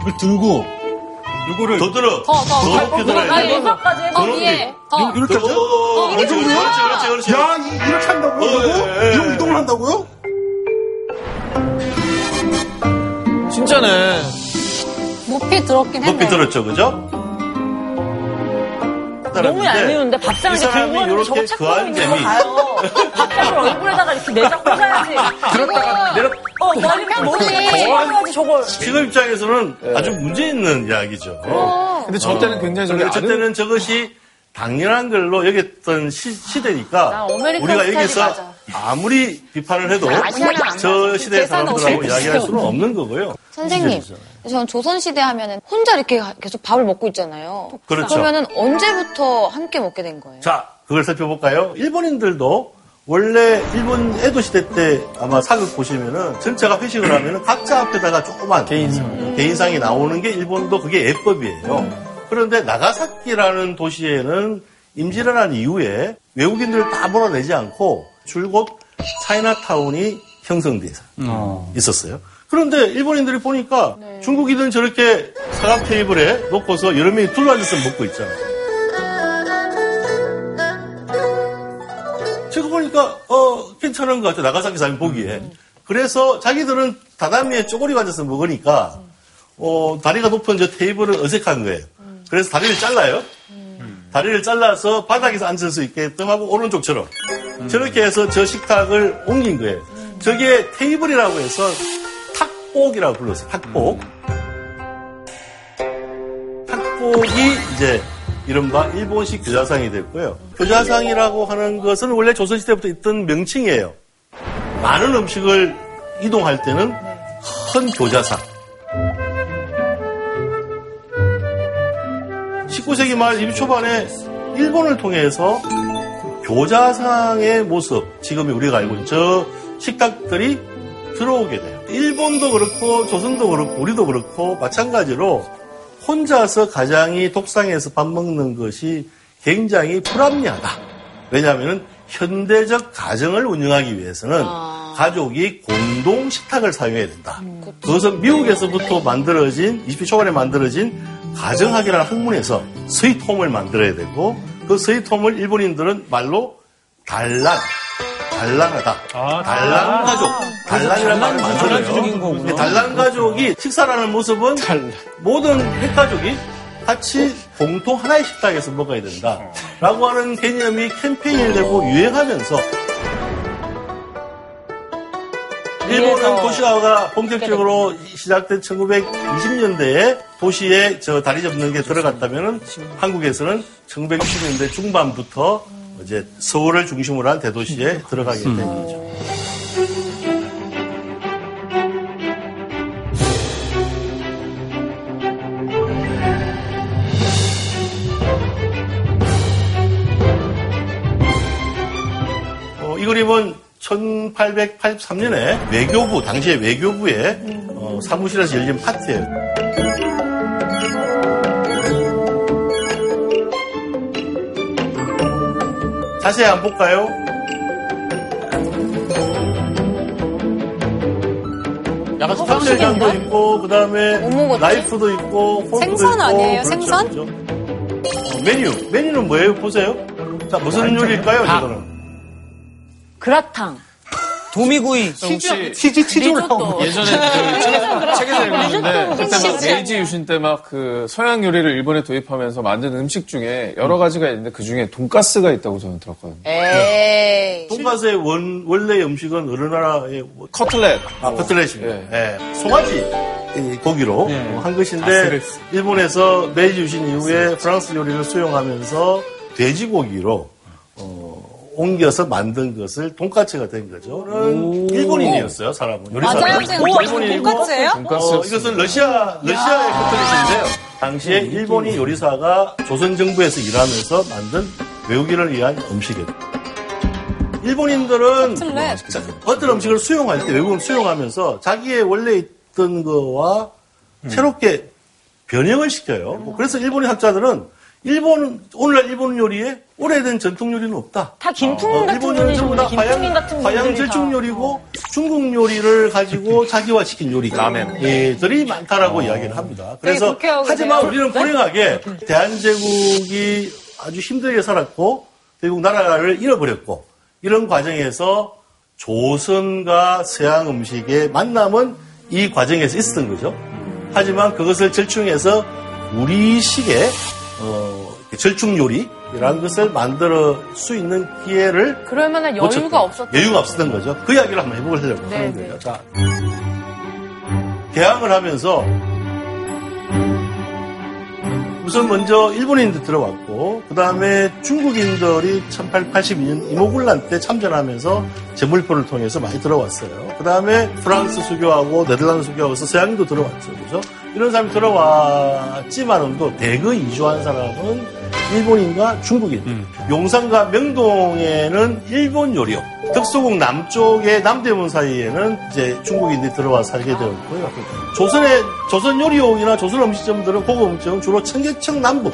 이걸 들고, 요거를. 더 들어. 더, 더, 더 높게 들어야 돼. 아니, 왼손까지 해봐. 더더 높게. 위에. 더. 이렇게 어, 하죠? 어, 어, 이게 그렇지. 그렇지, 그렇지, 그렇지. 야, 이- 이렇게 한다고요? 어? 예, 예. 이러고 이동을 한다고요? 진짜네. 높이 들었긴 했네. 높이 들었죠, 그죠? 너무 얄미운데 이 밥상 이렇게 들고 하는데 저거 이렇게 책 그한 보고 있는 거 재미. 봐요. 밥상을 얼굴에다가 이렇게 내자 꽂아야지. 들었다가 내렸, 어, 머리 해야지 저걸. 지금 입장에서는 아주 문제 있는 이야기죠. 근데 저 때는 굉장히 저기 그런데 그때는 저것이 당연한 걸로 여겼던 시, 대니까 우리가 여기서 맞아. 아무리 비판을 해도 저 계산 사람들하고 이야기할 수는 없는 거고요. 선생님, 전 조선시대 하면은 혼자 이렇게 계속 밥을 먹고 있잖아요. 그렇죠. 그러면은 언제부터 함께 먹게 된 거예요? 자, 그걸 살펴볼까요? 일본인들도 원래 일본 에도 시대 때 아마 사극 보시면은 전체가 회식을 하면은 각자 앞에다가 조그만 개인상, 개인상이 나오는 게 일본도 그게 예법이에요. 그런데 나가사키라는 도시에는 임진왜란 이후에 외국인들을 다 몰아내지 않고 줄곧 차이나타운이 형성돼 있었어요. 그런데 일본인들이 보니까 중국인들은 저렇게 사각 테이블에 놓고서 여러 명이 둘러앉아서 먹고 있잖아요. 것 같아 나가사키 사람이 보기에. 그래서 자기들은 다다미에 쪼그리고 앉아서 먹으니까 어 다리가 높은 저 테이블은 어색한 거예요. 그래서 다리를 잘라요. 다리를 잘라서 바닥에서 앉을 수 있게끔 하고 오른쪽처럼 저렇게 해서 저 식탁을 옮긴 거예요. 저게 테이블이라고 해서 탁복이라고 불렀어요. 탁복. 탁복이 이제 이른바 일본식 교자상이 됐고요. 교자상이라고 하는 것은 원래 조선시대부터 있던 명칭이에요. 많은 음식을 이동할 때는 큰 교자상. 19세기 말 20 초반에 일본을 통해서 교자상의 모습, 지금 우리가 알고 있는 저 식탁들이 들어오게 돼요. 일본도 그렇고 조선도 그렇고 우리도 그렇고 마찬가지로 혼자서 가장이 독상에서 밥 먹는 것이 굉장히 불합리하다. 왜냐하면 현대적 가정을 운영하기 위해서는 가족이 공동 식탁을 사용해야 된다. 그것은 미국에서부터 만들어진 20대 초반에 만들어진 가정학이라는 학문에서 스위트홈을 만들어야 되고 그 스위트홈을 일본인들은 말로 단란, 단란하다. 단란 가족. 단란이라는 말을 단란주의적인 만들어요. 거구나. 단란 가족이 식사라는 모습은 모든 핵가족이 같이 공통 하나의 식탁에서 먹어야 된다. 라고 하는 개념이 캠페인이 되고 유행하면서 일본은 도시화가 본격적으로 시작된 1920년대에 도시에 저 다리 접는 게 들어갔다면 한국에서는 1960년대 중반부터 이제 서울을 중심으로 한 대도시에 들어가게 된 거죠. 어, 이 그림은 1883년에 외교부, 당시에 외교부의 어, 사무실에서 열린 파티예요. 자세히 한번 볼까요? 약간 스타일장도 있고, 그 다음에 나이프도 있고, 포크도 생선 있고. 아니에요? 그렇죠, 생선? 그렇죠. 어, 메뉴, 메뉴는 뭐예요? 보세요. 자, 무슨 요리일까요, 저거는? 그라탕. 도미구이. 치즈 치즈 올라온 예전에 그 책에서, 읽었는데 그때 막 메이지 유신 때 막 그 서양 요리를 일본에 도입하면서 만든 음식 중에 여러 가지가 있는데 그 중에 돈가스가 있다고 저는 들었거든요. 에이. 돈가스의 원, 원래 음식은 어느 나라의 커틀렛. 아, 커틀렛입니다. 예. 송아지 이 고기로 어, 한 것인데 아스레스. 일본에서 메이지 유신 이후에 프랑스 요리를 수용하면서 돼지고기로 어, 옮겨서 만든 것을 돈까츠가 된 거죠. 는 일본인이었어요, 사람은. 요리사는. 맞아요, 선생님. 오, 일본인이고 돈까스예요? 어, 이것은 러시아, 러시아의 커틀렛인데요. 당시에 일본인 요리사가 조선 정부에서 일하면서 만든 외국인을 위한 음식이에요. 일본인들은 커틀렛. 자, 어떤 음식을 수용할 때 외국은 수용하면서 자기의 원래 있던 거와 새롭게 변형을 시켜요. 뭐 그래서 일본인 학자들은 일본 오늘날 일본 요리에 오래된 전통 요리는 없다. 다 김풍 어, 같은 요리는 전부 다 김풍인 화양, 같은 화양 절충 다. 요리고 중국 요리를 가지고 자기화시킨 요리 라멘들이 많다라고 이야기를 합니다. 그래서 어. 불쾌하고 하지만 그래요? 우리는 불행하게 대한제국이 아주 힘들게 살았고 대국 나라를 잃어버렸고 이런 과정에서 조선과 서양 음식의 만남은 이 과정에서 있었던 거죠. 하지만 그것을 절충해서 우리식의 어, 절충 요리라는 것을 만들 수 있는 기회를 그러면은 놓쳤던 여유가 없었던 여유가 없었던 거죠. 그 이야기를 한번 해보려고 네, 하는 네. 거예요. 자, 개항을 하면서 우선 먼저 일본인들 들어왔고 그 다음에 중국인들이 1882년 이모군란 때 참전하면서 제물포를 통해서 많이 들어왔어요. 그 다음에 프랑스 수교하고 네덜란드 수교하고 해서 서양인도 들어왔죠. 그죠? 이런 사람이 들어왔지만은도 대거 이주한 사람은 일본인과 중국인. 용산과 명동에는 일본 요리요. 덕수궁 남쪽의 남대문 사이에는 이제 중국인들이 들어와 살게 되었고요. 조선의 조선 요리용이나 조선 음식점들은 고급 음식은 주로 청계천 남북.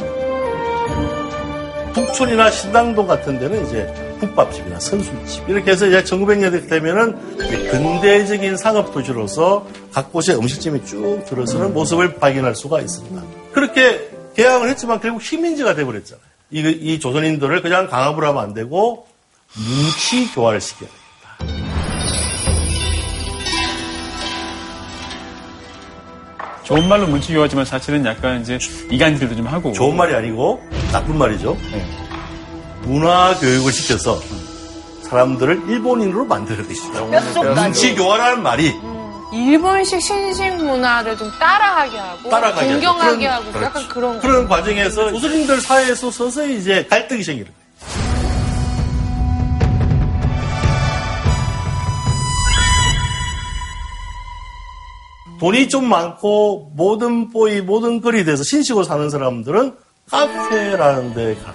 북촌이나 신당동 같은 데는 이제 국밥집이나 선술집 이렇게 해서 이제 1900년대 되면은 근대적인 상업 도시로서 각 곳에 음식점이 쭉 들어서는 모습을 발견할 수가 있습니다. 그렇게 개항을 했지만 결국 식민지가 돼버렸잖아요. 이, 이 조선인들을 그냥 강압을 하면 안 되고 뭉치 교환을 시켜야 되겠다. 좋은 말로 문치 교하지만 사실은 약간 이제 이간질도 좀 하고. 좋은 말이 아니고 나쁜 말이죠. 문화 교육을 시켜서 사람들을 일본인으로 만들어야 되죠. 뭉치 교환하는 말이 일본식 신식 문화를 좀 따라하게 하고 따라가게. 동경하게 그런- 하고 그렇죠. 약간 그런 거. 그런 과정에서 조선인들 사이에서 서서히 이제 갈등이 생기는 거예요. 돈이 좀 많고 모든 보이 모든 글이 돼서 신식으로 사는 사람들은 카페라는 데 가.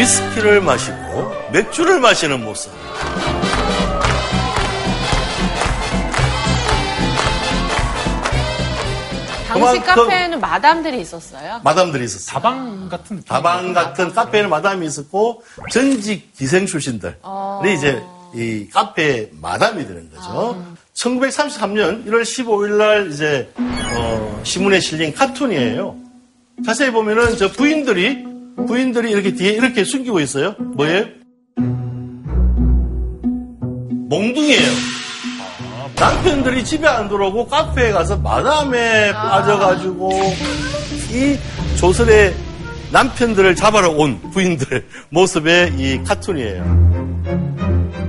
위스키를 마시고 맥주를 마시는 모습. 당시 카페에는 마담들이 있었어요. 마담들이 있었어요. 다방 같은 느낌. 다방 같은 카페에는 마담이 있었고 전직 기생 출신들이 이제 이 카페 마담이 되는 거죠. 1933년 1월 15일 날 이제 어, 신문에 실린 카툰이에요. 자세히 보면은 저 부인들이 부인들이 이렇게 뒤에 이렇게 숨기고 있어요. 뭐예요? 몽둥이에요. 남편들이 집에 안 들어오고 카페에 가서 마담에 빠져가지고 이 조선의 남편들을 잡아러 온 부인들 모습의 이 카툰이에요.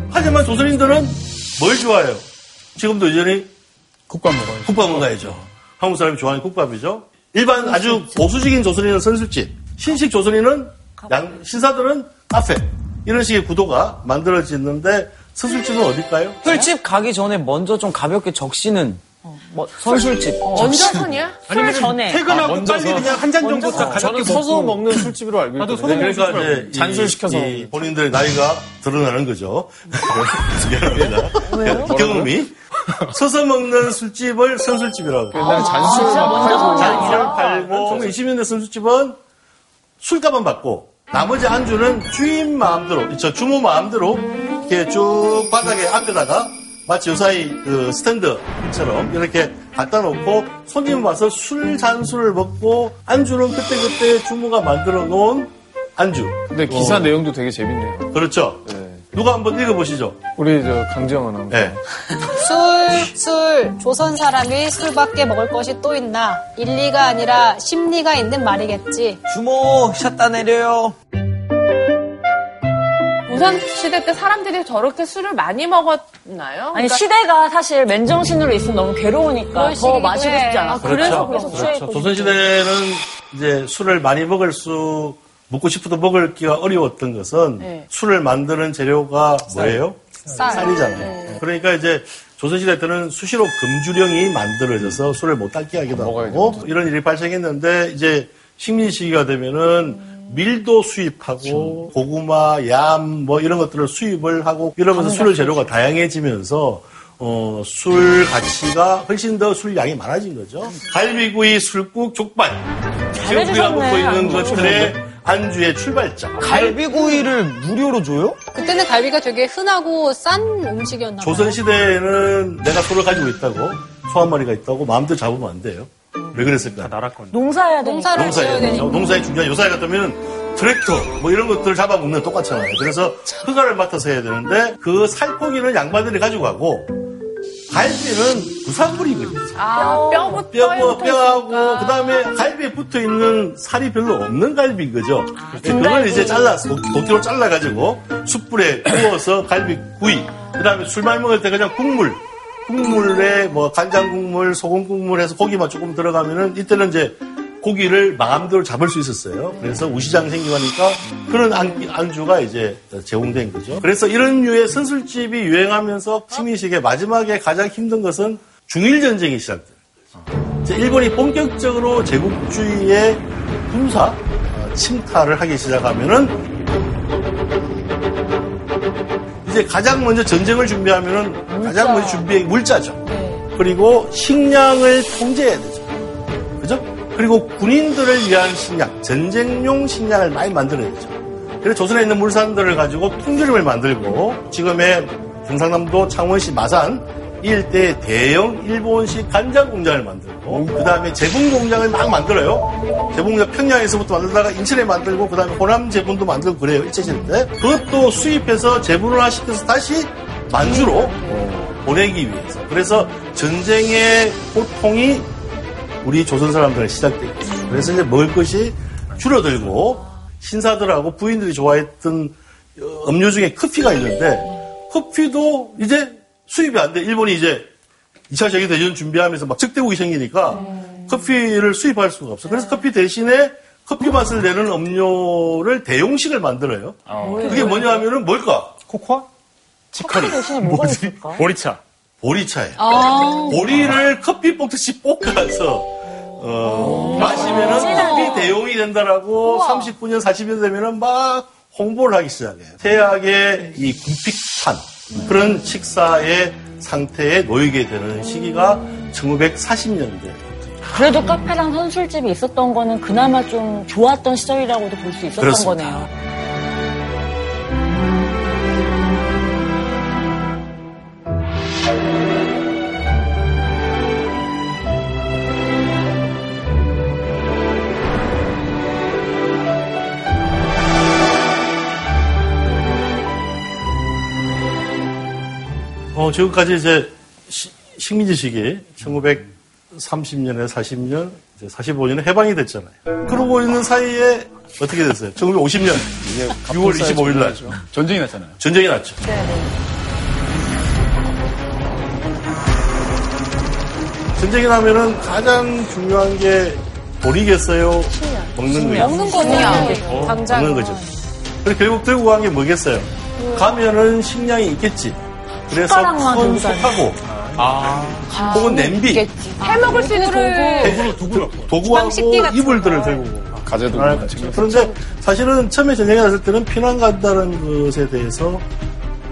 하지만 조선인들은 뭘 좋아해요? 지금도 여전히 국밥 먹어요. 국밥 먹어야죠. 한국 사람이 좋아하는 국밥이죠. 일반 아주 보수적인 조선인은 선술집, 신식 조선인은 양, 신사들은 카페 이런 식의 구도가 만들어지는데 선술집은 어딜까요? 술집 가기 전에 먼저 좀 가볍게 적시는 뭐 선술집. 먼저 선이야? 술 전에. 퇴근하고 먼저서. 빨리 그냥 한 잔 정도 딱 저는 가볍게 서서 먹고. 먹는 술집으로 알고 있거든요. 서서 먹는 그러니까 이제 이- 잔술 시켜서. 본인들의 나이가 드러나는 거죠. 미안합니다. 경험이 서서 먹는 술집을 선술집이라고. 옛날에 잔술 막 먼저 선이 잔술. 팔고 20년대 선술집은 술값만 받고 나머지 안주는 주인 마음대로 저 주모 마음대로 이렇게 쭉 바닥에 앞에다가 마치 요사이 그 스탠드처럼 이렇게 갖다 놓고 손님 와서 술 잔술을 먹고 안주는 그때그때 주모가 만들어 놓은 안주. 근데 기사 어, 내용도 되게 재밌네요. 그렇죠. 네. 누가 한번 읽어보시죠. 우리 저 강지영 아나운서. 네. 술, 술, 조선 사람이 술밖에 먹을 것이 또 있나? 일리가 아니라 심리가 있는 말이겠지. 주모 샷다 내려요. 조선 시대 때 사람들이 저렇게 술을 많이 먹었나요? 아니 그러니까- 시대가 사실 맨정신으로 있으면 너무 괴로우니까 더 마시고 해. 싶지 않아. 아, 그래서 계속 그런 취해 그렇죠. 조선시대는 이제 술을 많이 먹을 수, 먹고 싶어도 먹을 기가 어려웠던 것은 네. 술을 만드는 재료가 뭐예요? 쌀. 쌀이잖아요. 그러니까 이제 조선시대 때는 수시로 금주령이 만들어져서 술을 못 닦게 하기도. 하고 이런 일이 발생했는데 이제 식민 시기가 되면은 밀도 수입하고 고구마, 얌 뭐 이런 것들을 수입을 하고 이러면서 술 재료가 다양해지면서 어, 술 가치가 훨씬 더 술 양이 많아진 거죠. 갈비구이, 술국, 족발. 지금 우리가 먹고 있는 것들의 안주의 출발점. 갈비구이를 무료로 줘요? 그때는 갈비가 되게 흔하고 싼 음식이었나 봐요. 조선시대에는 내가 소를 가지고 있다고, 소 한 마리가 있다고 마음대로 잡으면 안 돼요. 왜 그랬을까? 나라권. 농사해야 되니까. 농사를 농사에 지어야 되니까. 농사에 중요한 요사이 같으면 트랙터 뭐 이런 것들을 잡아먹는 거 똑같잖아요. 그래서 허가를 맡아서 해야 되는데 그 살코기는 양반들이 가지고 가고 갈비는 부산물이거든요. 아, 뼈부터 뼈, 뼈하고, 있으니까. 그 다음에 갈비에 붙어 있는 살이 별로 없는 갈비인 거죠. 아, 네, 그걸 이제 잘라서, 도끼로 잘라 가지고, 숯불에 구워서 갈비 구이, 그 다음에 술 많이 먹을 때 그냥 국물, 국물에 뭐 간장 국물, 소금 국물 해서 고기만 조금 들어가면은 이때는 이제 고기를 마음대로 잡을 수 있었어요. 그래서 우시장 생기고 하니까 그런 안, 안주가 이제 제공된 거죠. 그래서 이런 류의 선술집이 유행하면서 식민식의 마지막에 가장 힘든 것은 중일전쟁이 시작돼요. 일본이 본격적으로 제국주의의 군사 어, 침탈을 하기 시작하면은 이제 가장 먼저 전쟁을 준비하면은 가장 먼저 준비한 게 물자죠. 그리고 식량을 통제해야 되죠. 그리고 군인들을 위한 식량, 전쟁용 식량을 많이 만들어야 되죠. 그래서 조선에 있는 물산들을 가지고 통조림을 만들고 지금의 경상남도 창원시 마산 이 일대에 대형 일본식 간장 공장을 만들고 그 다음에 제분 공장을 막 만들어요. 제분 공장 평양에서부터 만들다가 인천에 만들고 그 다음에 호남 제분도 만들고 그래요. 일제시대 때. 그것도 수입해서 제분화시켜서 다시 만주로 보내기 위해서. 그래서 전쟁의 고통이 우리 조선 사람들은 시작됐겠죠. 그래서 이제 먹을 것이 줄어들고 신사들하고 부인들이 좋아했던 어, 음료 중에 커피가 있는데 커피도 이제 수입이 안 돼. 일본이 이제 2차 세계대전 준비하면서 막 적대국이 생기니까 커피를 수입할 수가 없어. 그래서 커피 대신에 커피 맛을 내는 음료를 대용식을 만들어요. 그게 뭐냐 하면은 뭘까? 코코아? 뭐가 있을까? 보리차. 보리차예요. 아. 보리를 커피 볶듯이 볶아서 어, 마시면은 커피 대용이 된다라고 39년, 40년 되면은 막 홍보를 하기 시작해요. 태학의 이 군픽탄 그런 식사의 상태에 놓이게 되는 시기가 1940년대. 그래도 카페랑 선술집이 있었던 거는 그나마 좀 좋았던 시절이라고도 볼 수 있었던 그렇습니다. 거네요. 어, 지금까지 이제 시- 식민지 시기 1930년에 40년, 이제 45년에 해방이 됐잖아요. 그러고 있는 사이에 어떻게 됐어요? 1950년 6월 25일 날 전쟁이 났잖아요. 전쟁이 났죠. 전쟁이 나면은 가장 중요한 게 돈이겠어요? 먹는 거예요. 먹는 거냐? 당장. 먹는 거죠. 그래서 결국 들고 간 게 뭐겠어요? 가면은 식량이 있겠지. 그래서 큰 들고 다니는 솥하고 혹은 냄비, 해 먹을 수 있는 도구. 도구, 도구하고 이불들을 들고 가재도 아, 그런데 사실은 처음에 전쟁이 났을 때는 피난 간다는 것에 대해서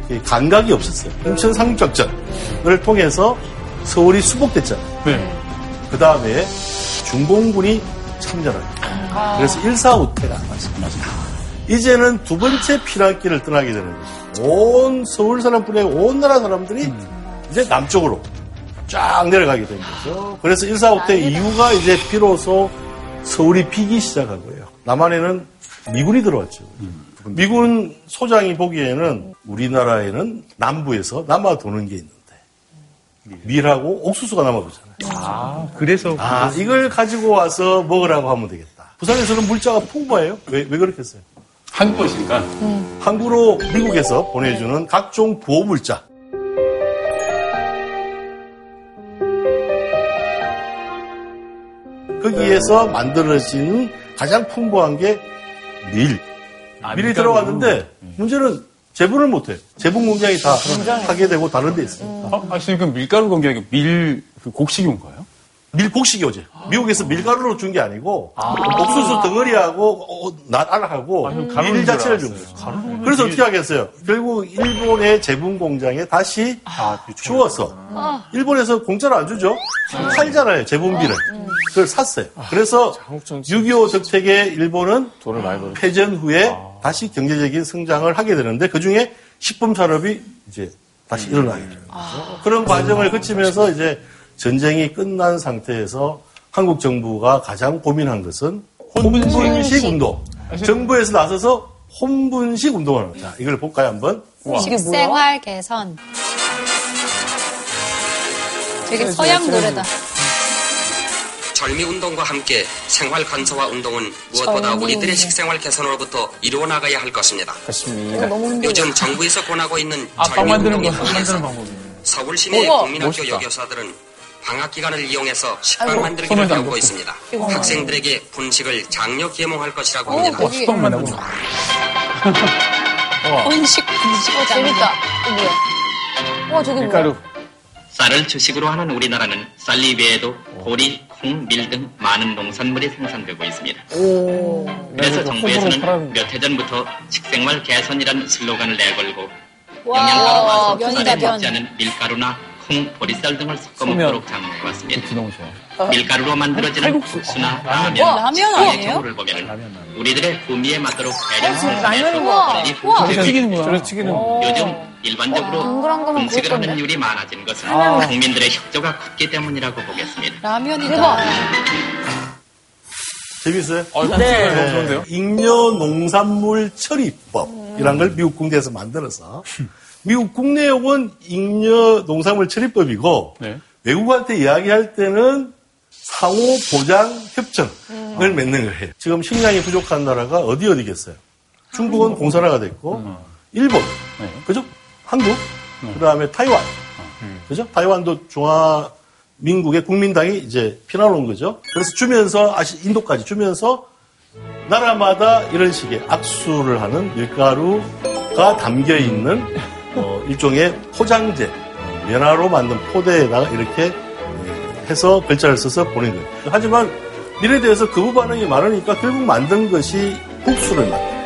이 감각이 없었어요. 인천 상륙작전을 통해서 서울이 수복됐잖아요. 네. 그 다음에 중공군이 참전을 해요. 그래서 일사후퇴가 맞습니다. 이제는 두 번째 피난길을 떠나게 되는 거죠. 온 서울 사람뿐이 아니라 온 나라 사람들이 이제 남쪽으로 쫙 내려가게 된 거죠. 그래서 일사후퇴 이후가 이제 비로소 서울이 피기 시작하고요. 남한에는 미군이 들어왔죠. 미군 소장이 보기에는 우리나라에는 남부에서 남아 도는 게 있는데 밀하고 옥수수가 남아 도잖아요. 아, 그래서. 아, 이걸 가지고 와서 먹으라고 하면 되겠다. 부산에서는 물자가 풍부해요. 왜, 왜 그렇게 했어요? 한국이니까. 항구로 미국에서 보내주는 각종 보호물자. 거기에서 만들어진 가장 풍부한 게 밀. 아, 밀이 밀가루. 들어갔는데 문제는 재분을 못해요. 재분 공장이 다 하게 되고 다른 데 있어요. 어, 아, 선생님, 그럼 밀가루 공격이 밀, 그 곡식이 온 거예요? 밀곡식이 오죠. 미국에서 밀가루로 준 게 아니고 옥수수 덩어리하고 어, 나알하고 밀 자체를 준 거예요. 그래서 어떻게 하겠어요? 결국 일본의 제분 공장에 다시 주어서 일본에서 공짜로 안 주죠. 팔잖아요. 제분비를. 그걸 샀어요. 그래서 6.25 덕택에 일본은 돈을 많이 벌었 패전 후에 다시 경제적인 성장을 하게 되는데 그 중에 식품 산업이 이제 다시 일어나게 되는 거죠. 그런 과정을 거치면서 이제 전쟁이 끝난 상태에서 한국 정부가 가장 고민한 것은 혼분식 운동. 정부에서 나서서 혼분식 운동을 합니다. 자, 이걸 볼까요, 한번? 식생활 개선. 되게 서양 노래다. 절미 운동과 함께 생활 간소화 운동은 무엇보다 우리들의. 식생활 개선으로부터 이루어 나가야 할 것입니다. 같습니다. 요즘 정부에서 권하고 있는 아, 빵 절미 만드는 운동에 거, 만드는 의해서 방법이. 서울 시내 국민학교 멋있다. 여교사들은 방학 기간을 이용해서 식빵 아이고, 만들기를 배우고. 있습니다. 학생들에게 분식을 장려 계몽할 것이라고 어, 합니다. 되게 식빵만 하고. 혼식 분식 재밌다. 어, 뭐야? 와, 저게 뭐야? 밀가루. 쌀을 주식으로 하는 우리나라는 쌀리 외에도 보리, 콩, 밀 등 많은 농산물이 생산되고 있습니다. 그래서 홈으로 정부에서는 몇 해 전부터 식생활 개선이라는 슬로건을 내걸고 와, 영양가루와 면이다, 쌀에 면. 먹지 않은 밀가루나 콩, 보리쌀 등을 섞어 소면. 먹도록 장려해왔습니다. 그 너무 좋아. 밀가루로 만들어지는 국수나 라면, 라면 식빵의 아니에요? 경우를 보면 우리들의 구미에 맞도록 배려하는 라면인 것 같아. 이 저렇게 튀기는구나. 저래 튀기는 요즘 일반적으로 음식을 하는. 율이 많아진 것은 아. 국민들의 협조가 컸기 때문이라고 보겠습니다. 라면이다. 재밌어요? 네. 너무 좋은데요? 잉여 농산물 처리법이란 걸 미국 국내에서 만들어서 미국 국내용은 잉여 농산물 처리법이고 외국한테 이야기할 때는 상호 보장 협정을 맺는 거예요. 지금 식량이 부족한 나라가 어디 어디겠어요? 중국은 공산화가 됐고 일본, 그죠? 한국, 그다음에 타이완, 그죠? 타이완도 중화 민국의 국민당이 이제 피난온 거죠. 그래서 주면서 아시 인도까지 주면서 나라마다 이런 식의 악수를 하는 밀가루가 담겨 있는 어, 일종의 포장재, 면화로 만든 포대에다가 이렇게 해서 글자를 써서 보낸 거예요. 하지만 일에 대해서 거부 반응이 많으니까 결국 만든 것이 국수를 만들어요.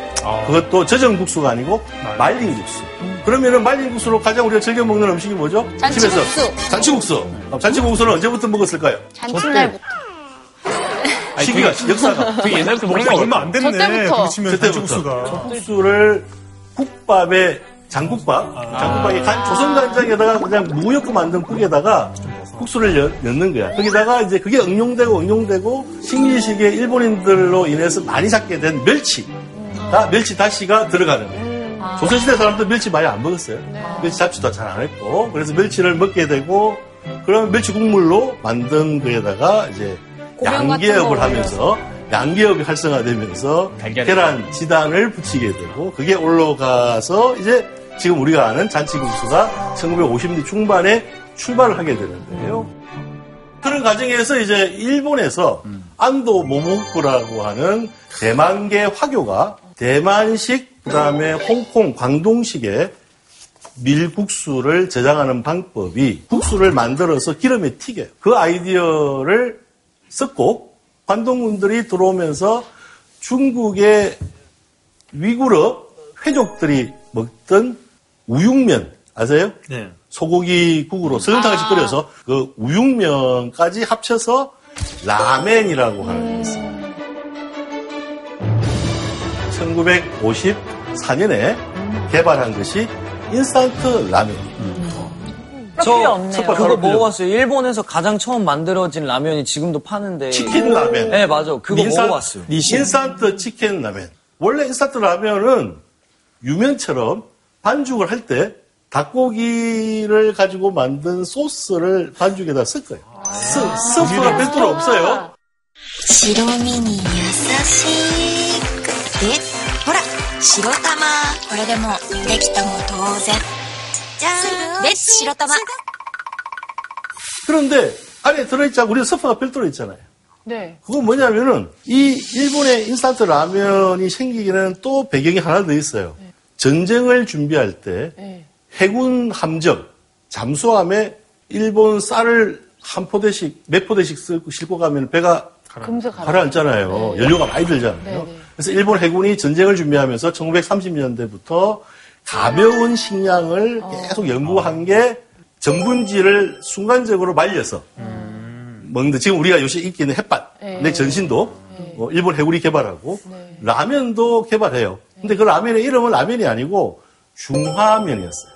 그것도 젖은 국수가 아니고 말린 국수. 그러면은 말린 국수로 가장 우리가 즐겨 먹는 음식이 뭐죠? 잔치국수. 집에서. 잔치국수. 그럼 잔치국수는 언제부터 먹었을까요? 잔칫날부터. 시기가, 역사가. 그 옛날부터 먹는 게 얼마 안 됐네. 저때부터. 그때부터. 잔치국수가. 국수를 국밥에 장국밥, 장국밥에 간- 조선 간장에다가 그냥 무역고 만든 국에다가 국수를 여- 넣는 거야. 거기다가 이제 그게 응용되고 응용되고 식민식의 일본인들로 인해서 많이 잡게 된 멸치가 멸치 다시가 들어가는 거야. 조선시대 사람들 멸치 많이 안 먹었어요. 멸치 잡지도 잘 안 했고. 그래서 멸치를 먹게 되고 그러면 멸치 국물로 만든 거에다가 이제 양계업을 거 하면서 양계업이 활성화되면서 계란 지단을 붙이게 되고 그게 올라가서 이제 지금 우리가 아는 잔치국수가 1950년대 중반에 출발을 하게 되는 거예요. 그런 과정에서 이제 일본에서 안도 모모쿠라고 하는 대만계 화교가 대만식 그다음에 홍콩 광동식의 밀국수를 제작하는 방법이 국수를 만들어서 기름에 튀겨요. 그 아이디어를 썼고 관동군들이 들어오면서 중국의 위구르 회족들이 먹던 우육면 아세요? 네. 소고기 국으로 설렁탕같이 끓여서 그 우육면까지 합쳐서 라멘이라고 하는 게 있어요. 1954년에 개발한 것이 인스턴트 라면. 저 섭박 그거. 먹어봤어요. 일본에서 가장 처음 만들어진 라면이 지금도 파는데. 치킨 라면. 네, 맞아. 그거 인스턴- 먹어봤어요. 인스턴트 치킨 라면. 원래 인스턴트 라면은 유면처럼 반죽을 할 때 닭고기를 가지고 만든 소스를 반죽에다 쓸 거예요. 스, 스프가 별도로 없어요. 白身に優しくてほら白玉これでもうできたも同然じゃんレッツ白玉 그런데 안에 들어있자 우리 스프가 별도로 있잖아요. 네. 그건 뭐냐면은 이 일본의 인스턴트 라면이 생기기는 또 배경이 하나 더 있어요. 전쟁을 준비할 때 네. 해군 함정 잠수함에 일본 쌀을 한 포대씩 몇 포대씩 쓰고 싣고 가면 배가 금세 가라. 가라앉잖아요. 연료가 많이 들잖아요. 네, 네. 그래서 일본 해군이 전쟁을 준비하면서 1930년대부터 가벼운 식량을 계속 연구한 게 전분지를 순간적으로 말려서 먹는데 지금 우리가 요새 인기 있는 햇반, 네. 내 전신도 어, 일본 해군이 개발하고 라면도 개발해요. 근데 그 라면의 이름은 라면이 아니고 중화면이었어요.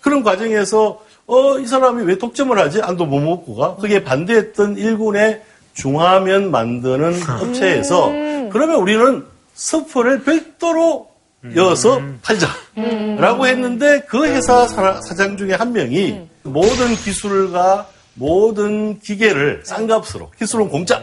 그런 과정에서 어, 이 사람이 왜 독점을 하지? 안도 모모쿠가? 그게 반대했던 일군의 중화면 만드는 업체에서 그러면 우리는 스프를 별도로 여어서 팔자라고 했는데 그 회사 사- 사장 중에 한 명이 모든 기술과 모든 기계를 싼 값으로 기술은 공짜.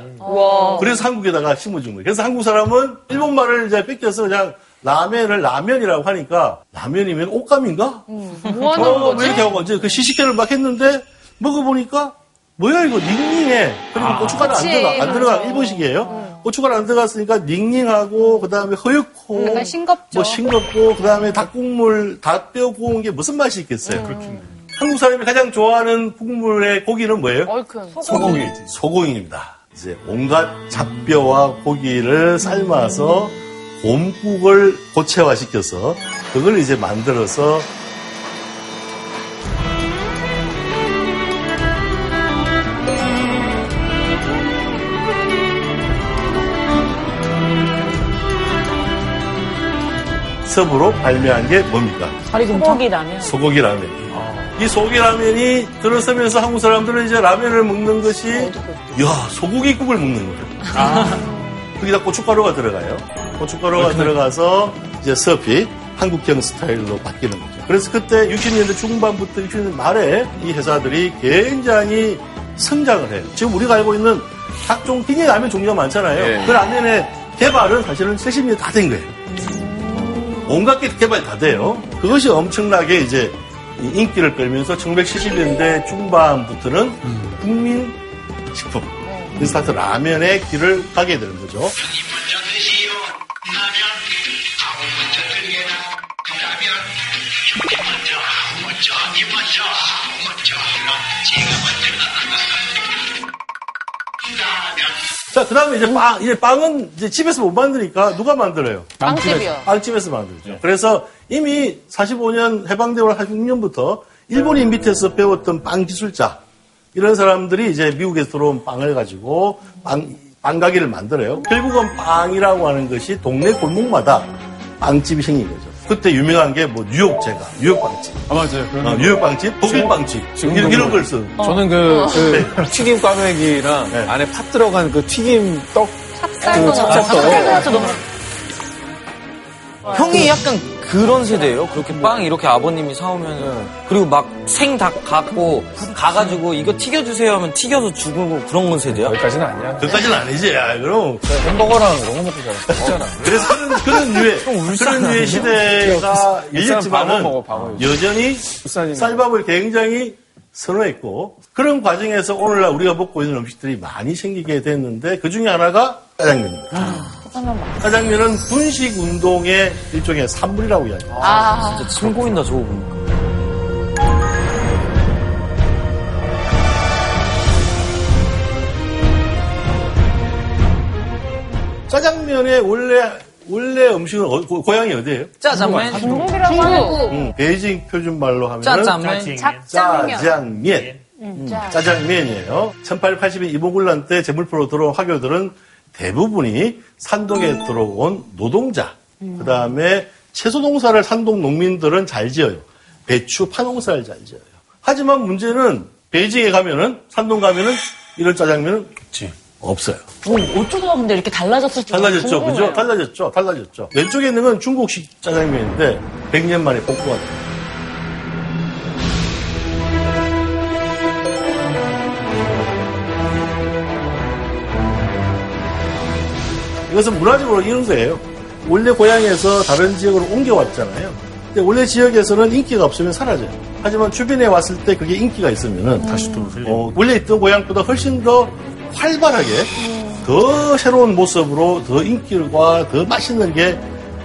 그래서 한국에다가 심어준 거예요. 그래서 한국 사람은 일본 말을 이제 뺏겨서 그냥 라면을 라면이라고 하니까 라면이면 옷감인가? 뭐 하는 어, 거지? 왜 이렇게 하고 이제 그 시식회를 막 했는데 먹어보니까 뭐야 이거 닝닝해. 그리고 고춧가루 안 그치, 들어가 안 들어가 맞아. 일본식이에요. 고춧가루 안 들어갔으니까 닝닝하고 그다음에 허옇고 약간 싱겁죠. 뭐 싱겁고 그다음에 닭국물 닭뼈 구운 게 무슨 맛이 있겠어요? 한국 사람이 가장 좋아하는 국물의 고기는 뭐예요? 얼큰. 소고기. 소고기입니다. 이제 온갖 잡뼈와 고기를 삶아서 곰국을 고체화시켜서 그걸 이제 만들어서 기습으로 발매한 게 뭡니까? 소고기 라면. 소고기 라면. 이 소고기 라면이 들어서면서 한국 사람들은 이제 라면을 먹는 것이 야 소고기국을 먹는 거예요. 거기다 고춧가루가 들어가요. 고춧가루가 들어가서 이제 서피 한국형 스타일로 바뀌는 거죠. 그래서 그때 60년대 중반부터 60년대 말에 이 회사들이 굉장히 성장을 해요. 지금 우리가 알고 있는 각종 튀김 라면 종류가 많잖아요. 예. 그 라면의 개발은 사실은 70년 다된 거예요. 온갖 게 개발이 다 돼요. 그것이 엄청나게 이제 이 인기를 끌면서 1970년대 중반부터는 국민 식품. 사실 라면의 길을 가게 되는 거죠. 자, 그 다음에 이제 빵, 이제 빵은 이제 집에서 못 만드니까 누가 만들어요? 빵집이요. 빵집에서 만들죠. 그래서 이미 45년 해방되고 46년부터 일본인 밑에서 배웠던 빵 기술자, 이런 사람들이 이제 미국에서 들어온 빵을 가지고 빵, 빵가게를 만들어요. 결국은 빵이라고 하는 것이 동네 골목마다 빵집이 생긴 거죠. 그때 유명한 게 뭐 뉴욕 제가, 뉴욕 빵집. 아, 맞아요. 그런 어, 거. 뉴욕 빵집, 독일 빵집. 지금 이런, 걸 써. 저는 그, 그 네. 튀김 꽈배기랑 안에 팥 들어간 그 튀김 떡. 찹쌀도 그 찹쌀떡. 찹쌀도 너무 형이 약간 그런 세대예요. 그렇게 빵 이렇게 아버님이 사오면은 그리고 막 생 닭 갖고 가가지고 이거 튀겨주세요 하면 튀겨서 주고 그런 건 세대야? 거기까지는 아니야. 그까지는 아니지. 야, 그럼. 햄버거랑 먹고 살았잖아. 그래서 그런, 그런 류의, 그런 류의 시대가 방어. 여전히 쌀밥을 굉장히 선호했고 그런 과정에서 오늘날 우리가 먹고 있는 음식들이 많이 생기게 됐는데 그 중에 하나가 짜장면입니다. 짜장면은 분식 운동의 일종의 산물이라고 이야기해요. 아. 진짜 침 고인다 저거 보니까. 짜장면의 원래 원래 음식은 어, 고, 고향이 어디예요? 짜장면? 중국이라고 하고. 음, 베이징 표준말로 하면 짜장면. 짜장면. 짜장면. 음, 짜. 짜장면이에요. 1880년 이모군란 때 제물포로 들어온 화교들은 대부분이 산동에 들어온 노동자. 그 다음에 채소 농사를 산동 농민들은 잘 지어요. 배추, 파 농사를 잘 지어요. 하지만 문제는 베이징에 가면은 산동 가면은 이런 짜장면은 없어요. 어, 어쩌다 근데 이렇게 달라졌을지 달라졌죠, 궁금해요. 그죠? 달라졌죠, 달라졌죠. 왼쪽에 있는 건 중국식 짜장면인데 100년 만에 복구가 돼요. 이것은 문화적으로 이런 거예요. 원래 고향에서 다른 지역으로 옮겨왔잖아요. 근데 원래 지역에서는 인기가 없으면 사라져요. 하지만 주변에 왔을 때 그게 인기가 있으면은 다시 또 어, 원래 있던 고향보다 훨씬 더 활발하게 더 새로운 모습으로 더 인기가 더 맛있는 게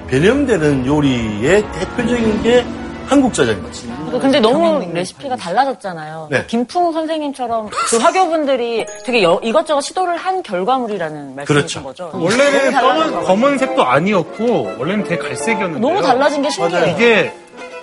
변형되는 요리의 대표적인 게 한국 짜장면이죠. 근데 너무 레시피가 달라졌잖아요. 네. 김풍 선생님처럼 그 화교분들이 되게 여- 이것저것 시도를 한 결과물이라는 말씀이신 그렇죠. 거죠. 원래는 너무 달라진 검은, 거. 검은색도 아니었고 원래는 되게 갈색이었는데 너무 달라진 게 신기해요. 이게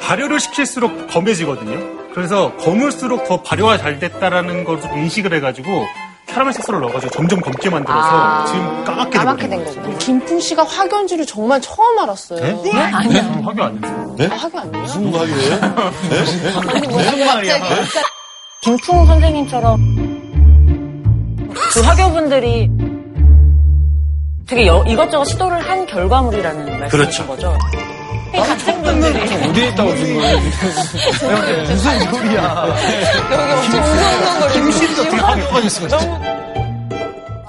발효를 시킬수록 검해지거든요. 그래서 검을수록 더 발효가 잘 됐다라는 걸 인식을 해가지고 캐러멜 색소를 넣어가지고 점점 검게 만들어서 아. 지금 까맣게 까맣게 된 거구나. 김풍 씨가 화교인지를 정말 처음 알았어요. 네? 아니야. 화교 안 됐어요. 네? 아, 화교 아니에요? 무슨 화교예요? 아니, 무슨 말이야. 김풍 선생님처럼 그 화교분들이 되게 여- 이것저것 시도를 한 결과물이라는 말씀이신 그렇죠. 거죠. 같은 분들이 어디에 있다고 지금 무슨 소리야. 김씨도 어떻게 학교가 됐어요?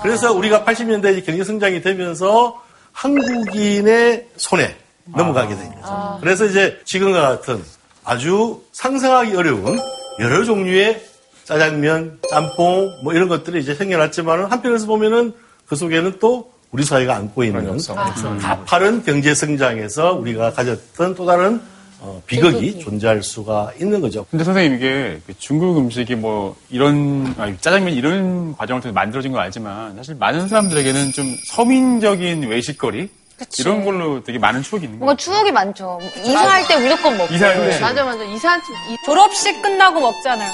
그래서 우리가 80년대 경제 성장이 되면서 한국인의 손에 넘어가게 된 거죠. 그래서 이제 지금과 같은 아주 상상하기 어려운 여러 종류의 짜장면, 짬뽕 뭐 이런 것들이 이제 생겨났지만 한편에서 보면은 그 속에는 또 우리 사회가 안고 있는 가파른 경제 성장에서 우리가 가졌던 또 다른 어, 비극이 존재할 수가 있는 거죠. 근데 선생님 이게 그 중국 음식이 뭐 이런 아니, 짜장면 이런 과정을 통해 만들어진 건 알지만 사실 많은 사람들에게는 좀 서민적인 외식거리 이런 걸로 되게 많은 추억이 있는 거예요. 뭔가 추억이 많죠. 이사할 때 무조건 먹고. 이사할 때. 맞아, 맞아. 이사, 이- 졸업식 끝나고 먹잖아요.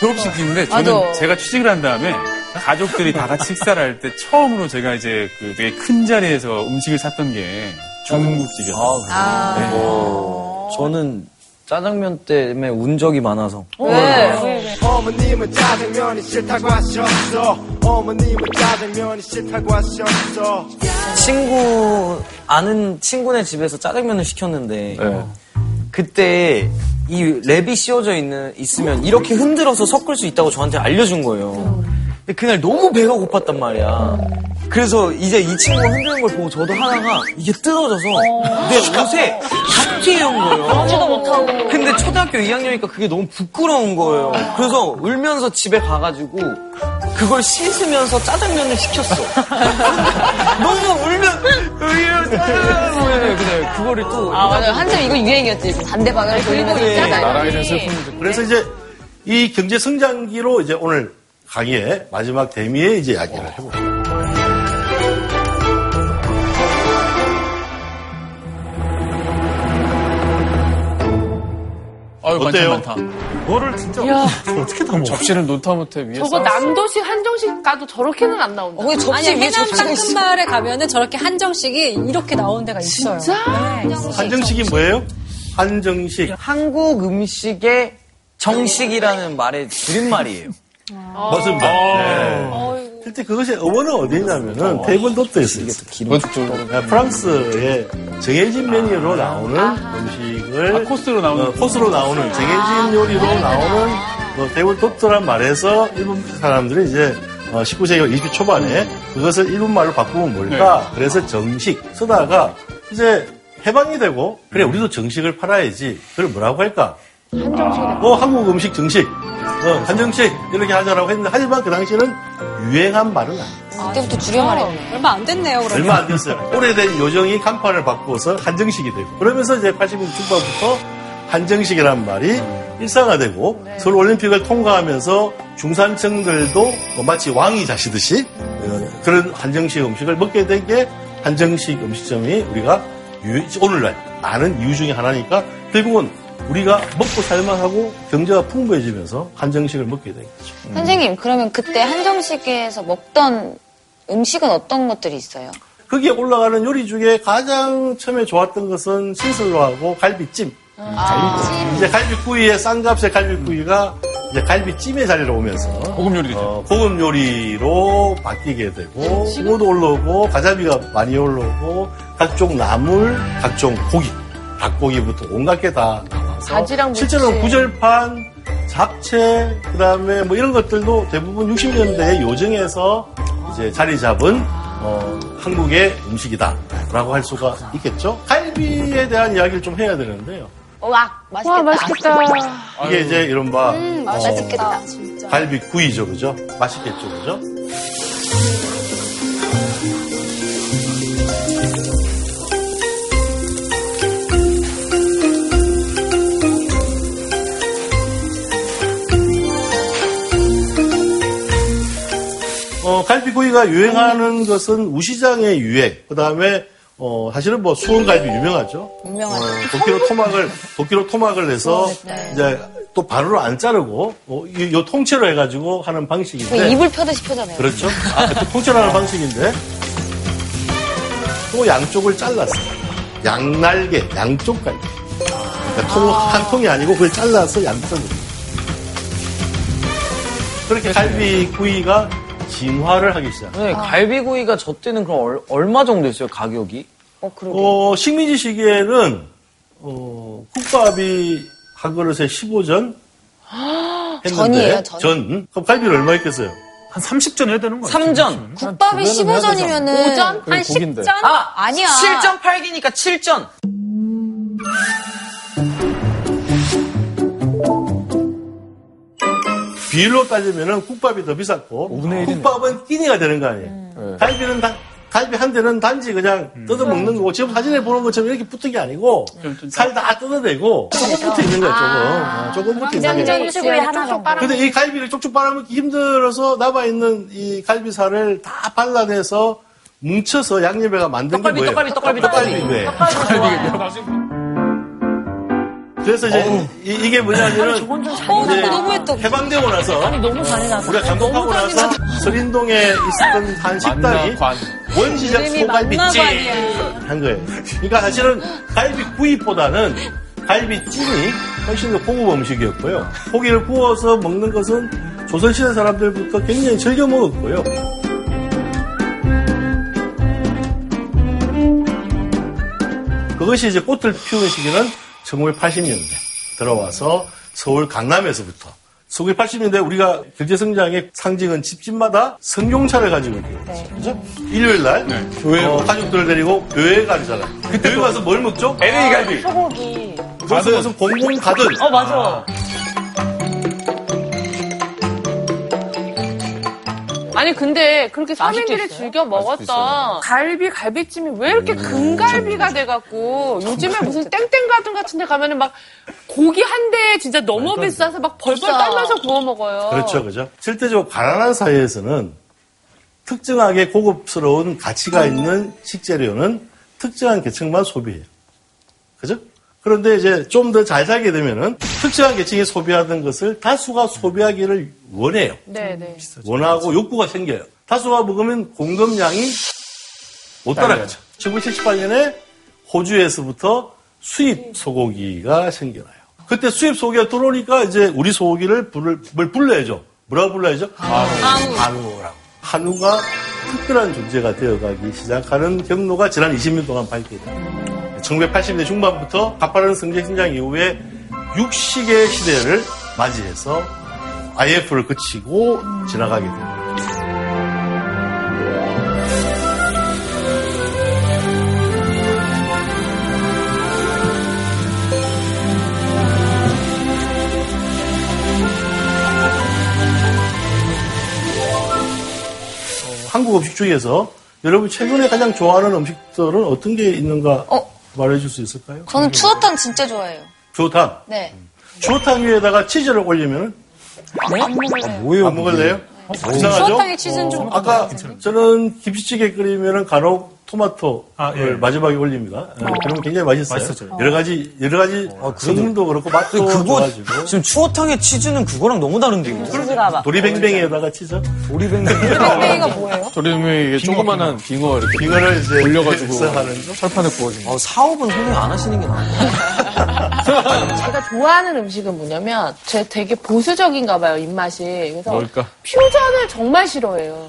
졸업식인데 저는 맞아. 제가 취직을 한 다음에 가족들이 다 같이 식사를 할 때 처음으로 제가 이제 그 되게 큰 자리에서 음식을 샀던 게 중국집이었어요. 아, 네. 저는 짜장면 때문에 운 적이 많아서. 네. 어머님은 짜장면이 싫다고 하셨어. 어머님은 짜장면이 싫다고 하셨어. 친구 아는 친구네 집에서 짜장면을 시켰는데 네. 그때 이 랩이 씌워져 있는 있으면 이렇게 흔들어서 섞을 수 있다고 저한테 알려준 거예요. 근데 그날 너무 배가 고팠단 말이야. 그래서 이제 이 친구가 흔드는 걸 보고 저도 하나가 이게 뜯어져서 내 옷에 다 튀어온 거예요. 먹지도 못하고. 근데 초등학교 2학년이니까 그게 너무 부끄러운 거예요. 그래서 울면서 집에 가가지고 그걸 씻으면서 짜장면을 시켰어. 너무 울면 울면 짜장면 근데 그거를 또 아, 맞아요. 한참 이거 유행이었지. 반대 방향을 돌리면서 네. 있잖아요. 나라에 슬픔. 그래서 이제 이 경제 성장기로 이제 오늘 강의의 마지막 대미에 이제 이야기를 해볼게요. 아유, 어때요? 그거를 진짜 야. 어떻게 다 먹어? 접시를 노타못해 위에 저거 쌓았어. 남도식 한정식 가도 저렇게는 안 나온다. 아니 해남 땅끝마을에 가면은 저렇게 한정식이 이렇게 나온 데가 있어요. 진짜? 네. 한정식이 뭐예요? 한정식. 한국 음식의 정식이라는 말의 줄임말이에요. 맞습니다. 네. 실제 그것의 어원은 어디 있냐면은 테이블 도트에 있어요. 네, 프랑스의 정해진 메뉴로 나오는 음식을 아, 코스로 나오는 어, 코스로 나오는 정해진 요리로 나오는 뭐 테이블 도트란 말에서 일본 사람들이 이제 어, 19세기 20대 초반에 그것을 일본 말로 바꾸면 뭘까? 그래서 정식 쓰다가 이제 해방이 되고 그래 우리도 정식을 팔아야지. 그걸 뭐라고 할까? 한정식. 어, 한국 음식 정식, 어, 한정식 이렇게 하자라고 했는데 하지만 그 당시에는 유행한 말은 아니에요. 그때부터 줄여 말했네. 얼마 안 됐네요, 그러면. 얼마 안 됐어요. 오래된 요정이 간판을 바꾸어서 한정식이 되고 그러면서 이제 80년 중반부터 한정식이라는 말이 일상화되고 서울 올림픽을 통과하면서 중산층들도 뭐 마치 왕이 자시듯이 어, 그런 한정식 음식을 먹게 된 게 한정식 음식점이 우리가 유- 오늘날 많은 이유 중에 하나니까 결국은 우리가 먹고 살만하고 경제가 풍부해지면서 한정식을 먹게 된 거죠. 선생님, 그러면 그때 한정식에서 먹던 음식은 어떤 것들이 있어요? 거기에 올라가는 요리 중에 가장 처음에 좋았던 것은 신설로하고 갈비찜. 갈비찜. 이제 갈비구이의 싼값의 갈비구이가 이제 갈비찜의 자리로 오면서 고급 요리죠. 어, 고급 요리로 바뀌게 되고 붕어도 올라오고 가자미가 많이 올라오고 각종 나물, 각종 고기, 닭고기부터 온갖 게 다 나와 서 바지락 무침. 실제로는 구절판, 잡채, 그다음에 뭐 이런 것들도 대부분 60년대에 요정에서 이제 자리 잡은 어, 한국의 음식이다라고 할 수가 있겠죠. 갈비에 대한 이야기를 좀 해야 되는데요. 와, 맛있겠다. 와, 맛있겠다. 이게 이제 이른바 음, 어, 맛있겠다. 갈비 구이죠, 그죠? 맛있겠죠, 그죠? 어, 갈비구이가 유행하는 것은 우시장의 유행, 그 다음에 어, 사실은 뭐 수원갈비 유명하죠. 유명하죠. 어, 도끼로 토막을 도끼로 토막을 내서 네. 이제 또 바로로 안 자르고 어, 이- 요 통째로 해가지고 하는 그 방식인데 이불 펴듯이 펴잖아요. 그렇죠. 아, 그 통째로 하는 방식인데 또 양쪽을 잘랐어요. 양날개, 양쪽 갈비. 그러니까 통, 한 통이 아니고 그걸 잘라서 양쪽으로. 그렇게 갈비구이가 진화를 하기 시작. 네, 갈비구이가 저 때는 그럼 얼, 얼마 정도 했어요, 가격이? 어, 그러게. 어, 식민지 시기에는 어, 국밥이 한 그릇에 15전 했는데 전이에요, 전? 전. 그럼 갈비를 얼마 했겠어요? 한 30전 해야 되는 거예요. 3전. 국밥이 15전이면은 5전? 그게 한 고기인데. 10전? 아, 아니야. 7전 8기니까 7전. 비율로 따지면은 국밥이 더 비쌌고 국밥은 끼니가 되는 거 아니에요. 네. 갈비는 단- 갈비 한 대는 단지 그냥 뜯어 먹는 거고 지금 사진에 보는 것처럼 이렇게 붙은 게 아니고 살 다 뜯어내고 조금 붙어 있는 거예요. 조금 어, 조금 붙어 있는 거예요. 근데 이 갈비를 쪽쪽 빨아먹기 힘들어서 남아 있는 이 갈비살을 다 발라내서 뭉쳐서 양념에가 만든 떡갈비, 게 뭐예요? 떡갈비, 떡갈비, 떡갈비. 떡갈비. 떡갈비 좋아. 그래서 이제 이, 게 뭐냐면은 너무했다. 해방되고 나서 아니 너무 잔인하다. 우리가 감독하고 나서 서린동에 있었던 한 식당이 만나관. 원시적 이름이 소갈비찜. 한 거예요. 그러니까 사실은 갈비 구이보다는 갈비찜이 훨씬 더 고급 음식이었고요. 고기를 구워서 먹는 것은 조선시대 사람들부터 굉장히 즐겨 먹었고요. 그것이 이제 꽃을 피우는 시기는 1980년대 들어와서 서울 강남에서부터 1980년대 우리가 경제성장의 상징은 집집마다 성경차를 가지고 있거든요. 그죠? 일요일 날 교회 어, 가족들 데리고 교회 가잖아요. 교회 가서 뭘 먹죠? LA 갈비. 소고기. 무슨 무슨 공공 가든. 어 맞아. 아니 근데 그렇게 서민들이 맛있겠어요? 즐겨 먹었던 갈비 갈비찜이 왜 이렇게 금갈비가 돼갖고 요즘에 무슨 땡땡 가든 같은 데 가면은 막 고기 한 대에 진짜 너무 비싸서 막 벌벌. 떨면서 구워 먹어요. 그렇죠, 그죠? 실제적으로 가난한 사회에서는 특정하게 고급스러운 가치가 있는 식재료는 특정한 계층만 소비해요. 그죠? 그런데 이제 좀 더 잘 살게 되면은 특정한 계층이 소비하던 것을 다수가 소비하기를 원해요. 네 네. 원하고 욕구가 생겨요. 다수가 먹으면 공급량이 못 따라가죠. 1978년에 호주에서부터 수입 소고기가 생겨나요. 그때 수입 소고기가 들어오니까 이제 우리 소고기를 불을, 뭘 불러야죠. 뭐라고 불러야죠? 한우. 한우라고. 한우가 특별한 존재가 되어가기 시작하는 경로가 지난 20년 동안 발견돼요. 1980년대 중반부터 가파른 성장 성장 이후에 육식의 시대를 맞이해서 IF를 거치고 지나가게 됩니다. 어, 한국 음식 중에서 여러분 최근에 가장 좋아하는 음식들은 어떤 게 있는가 말해줄 수 있을까요? 저는 추어탕 진짜 좋아해요. 추어탕. 네. 추어탕 위에다가 치즈를 올리면 안 먹을래요. 뭐예요? 안 먹을래요? 이상하죠? 추어탕에 치즈는 좀 아까 저는 김치찌개 끓이면 간혹 토마토를 예. 마지막에 올립니다. 예, 그러면 굉장히 맛있어요. 맛있어요. 여러 가지 여러 가지 성능도 그렇고 맛도 그거 좋아지고 지금 추어탕에 치즈는 그거랑 너무 다른데요. 치즈가 막. 도리뱅뱅이에다가 치즈 도리뱅뱅. 땡땡이가 뭐예요? 조림에 이게 조그만한 빙어 이렇게 빙어를 이제 올려가지고? 철판에 구워진 거. 어, 사업은 선생님 안 하시는 게 나아요. 제가 좋아하는 음식은 뭐냐면 제 되게 보수적인가 봐요 입맛이. 그래서 뭘까? 퓨전을 정말 싫어해요.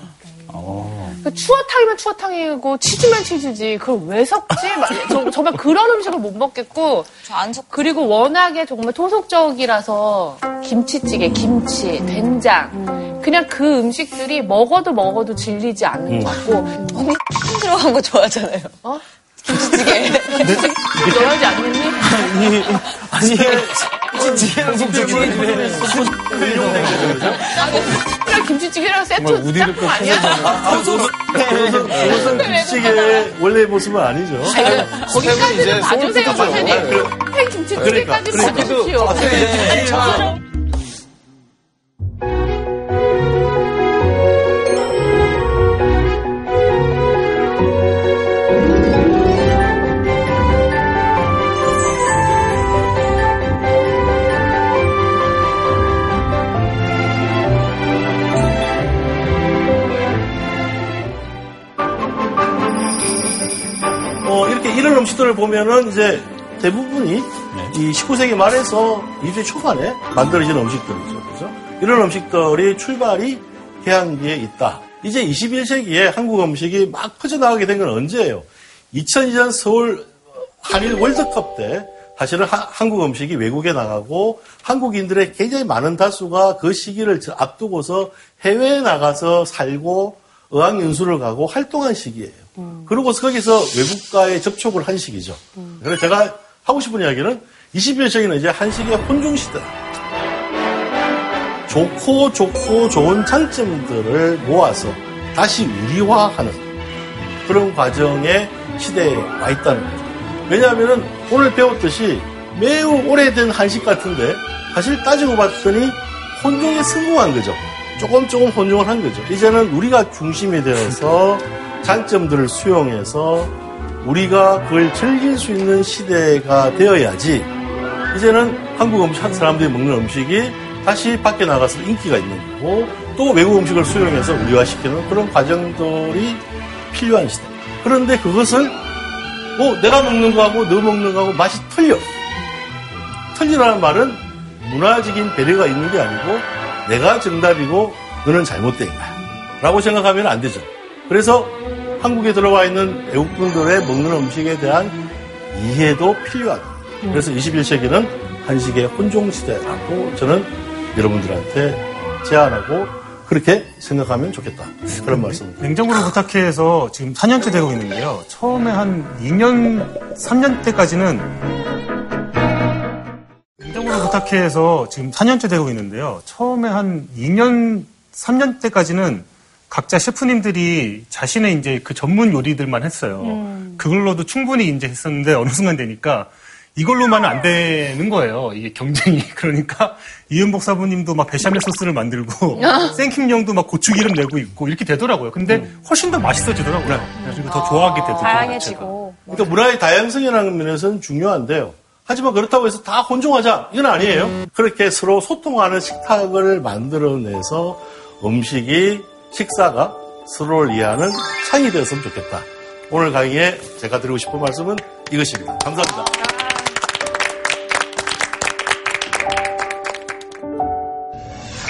그 추어탕이면 추어탕이고 치즈면 치즈지 그걸 왜 섞지? 막 저- 정말 그런 음식을 못 먹겠고 저안 섞. 그리고 워낙에 정말 토속적이라서 김치찌개, 김치, 된장 그냥 그 음식들이 먹어도 먹어도 질리지 않는 것 같고 언니 들어간 거 좋아하잖아요. 어? 김치찌개. 너하지 않니? 아니, 아니. 그냥 김치찌개랑 세트 짝꿍 아니야? 그것은 김치찌개의 원래 모습은 아니죠. 거기까지는 봐주세요, 선생님. 팬 김치찌개까지 그러니까, 봐주십시오. 이런 음식들을 보면은 이제 대부분이 이 19세기 말에서 20세 초반에 만들어진 음식들이죠. 그죠? 이런 음식들이 출발이 해안기에 있다. 이제 21세기에 한국 음식이 막 퍼져나가게 된 건 언제예요? 2002년 서울 한일 월드컵 때 사실은 하- 한국 음식이 외국에 나가고 한국인들의 굉장히 많은 다수가 그 시기를 앞두고서 해외에 나가서 살고 어학연수를 가고 활동한 시기예요. 그러고서 거기서 외국과의 접촉을 한 시기죠. 그래서 제가 하고 싶은 이야기는 21세기는 이제 한식의 혼종 시대. 좋고 좋고 좋은 장점들을 모아서 다시 우리화하는 그런 과정의 시대에 와 있다는 거죠. 왜냐하면 오늘 배웠듯이 매우 오래된 한식 같은데 사실 따지고 봤더니 혼종에 성공한 거죠. 조금 조금 혼종을 한 거죠. 이제는 우리가 중심이 되어서 장점들을 수용해서 우리가 그걸 즐길 수 있는 시대가 되어야지 이제는 한국 음식 사람들이 먹는 음식이 다시 밖에 나가서 인기가 있는 거고 또 외국 음식을 수용해서 우리화시키는 그런 과정들이 필요한 시대. 그런데 그것을 뭐 내가 먹는 거하고 너 먹는 거하고 맛이 틀려. 틀리라는 말은 문화적인 배려가 있는 게 아니고 내가 정답이고 너는 잘못된 거야. 라고 생각하면 안 되죠. 그래서 한국에 들어와 있는 외국분들의 먹는 음식에 대한 이해도 필요하다. 그래서 21세기는 한식의 혼종시대라고 저는 여러분들한테 제안하고 그렇게 생각하면 좋겠다. 그런 말씀입니다. 냉장고를 부탁해서 지금 4년째 되고 있는데요. 처음에 한 2년, 3년 때까지는 냉장고를 부탁해서 지금 4년째 되고 있는데요. 처음에 한 2년, 3년 때까지는 각자 셰프님들이 자신의 이제 그 전문 요리들만 했어요. 음. 그걸로도 충분히 이제 했었는데 어느 순간 되니까 이걸로만은 안 되는 거예요. 이게 경쟁이. 그러니까 이은복 사부님도 막 베샤멜 소스를 만들고 생킴 형도 막 고추기름 내고 있고 이렇게 되더라고요. 근데 훨씬 더 맛있어지더라고요. 그래서 더 좋아하게 되고 다양해지고. 그러니까 문화의 다양성이라는 면에서는 중요한데요. 하지만 그렇다고 해서 다 혼종하자 이건 아니에요. 그렇게 서로 소통하는 식탁을 만들어내서 음식이 식사가 서로를 이해하는 창이 되었으면 좋겠다. 오늘 강의에 제가 드리고 싶은 말씀은 이것입니다. 감사합니다.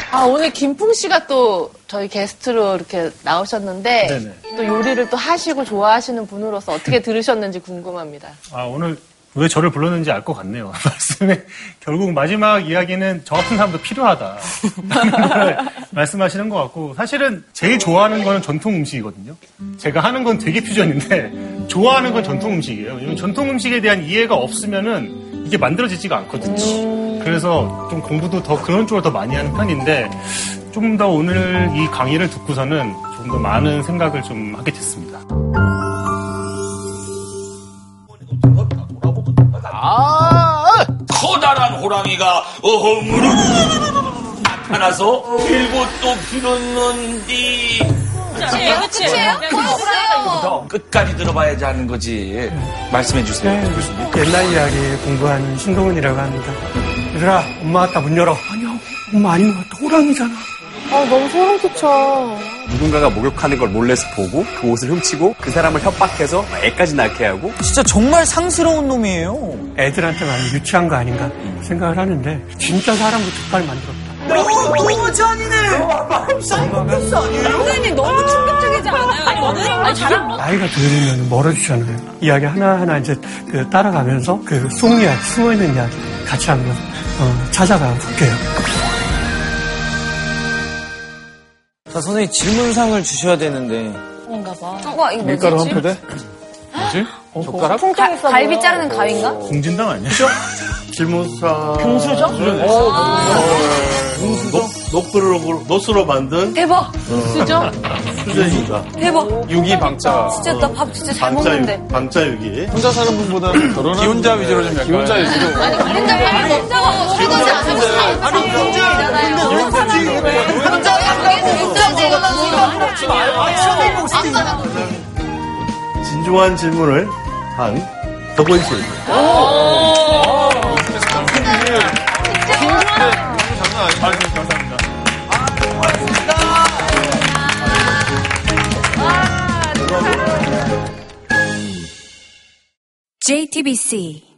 아, 오늘 김풍 씨가 또 저희 게스트로 이렇게 나오셨는데 네네. 또 요리를 또 하시고 좋아하시는 분으로서 어떻게 들으셨는지 궁금합니다. 아, 오늘 왜 저를 불렀는지 알 것 같네요. 말씀에 결국 마지막 이야기는 저 같은 사람도 필요하다. 말씀하시는 것 같고 사실은 제일 좋아하는 거는 전통 음식이거든요. 제가 하는 건 되게 퓨전인데 좋아하는 건 전통 음식이에요. 왜냐면 전통 음식에 대한 이해가 없으면은 이게 만들어지지가 않거든요. 그래서 좀 공부도 더 그런 쪽을 더 많이 하는 편인데 좀 더 오늘 이 강의를 듣고서는 좀더 많은 생각을 좀 하게 됐습니다. 커다란 호랑이가 어허무르 나타나서 빌고 또 빌었는디. 그치, 그치. 끝까지 들어봐야지 하는 거지. 말씀해 주세요. 네, 교수님. 옛날 이야기 공부한 신동훈이라고 합니다. 얘들아, 엄마 왔다 문 열어. 아니요, 엄마 아닌 것 같아. 호랑이잖아. 아, 너무 소름 끼쳐. 누군가가 목욕하는 걸 몰래서 보고 그 옷을 훔치고 그 사람을 협박해서 애까지 낳게 하고 진짜 정말 상스러운 놈이에요. 애들한테 많이 유치한 거 아닌가 생각을 하는데 진짜 사람을 족발 만들었다. 너무 잔인해. 사이코패스 아니에요? 선생님 너무 충격적이지 않아요? 아니, 잘한 나이가 들으면 멀어지잖아요. 이야기 하나하나 이제 그 따라가면서 그 속이야기, 숨어있는 이야기 같이 한번 어, 찾아가 볼게요. 자, 선생님 질문상을 주셔야 되는데. 그런가 봐. 와, 이거? 밀가루 한 포대? 뭐지? 젓가락? 가, 갈비 자르는 가위인가? 공진당 아니야? 질문사. 금수저? 녹, 녹두로, 노스로 만든. 대박! 수저? 수저입니다. 대박! 유기 방자. 진짜 나 밥 진짜 잘 방자, 먹는데. 유, 방자 유기. 혼자 사는 분보다 결혼한 기혼자 위주로 좀 약간 기혼자 위주로. 아니, 혼자 빨리 먹자고 먹어보지 않았어. 아니, 진중한 질문을 한 덕원실. JTBC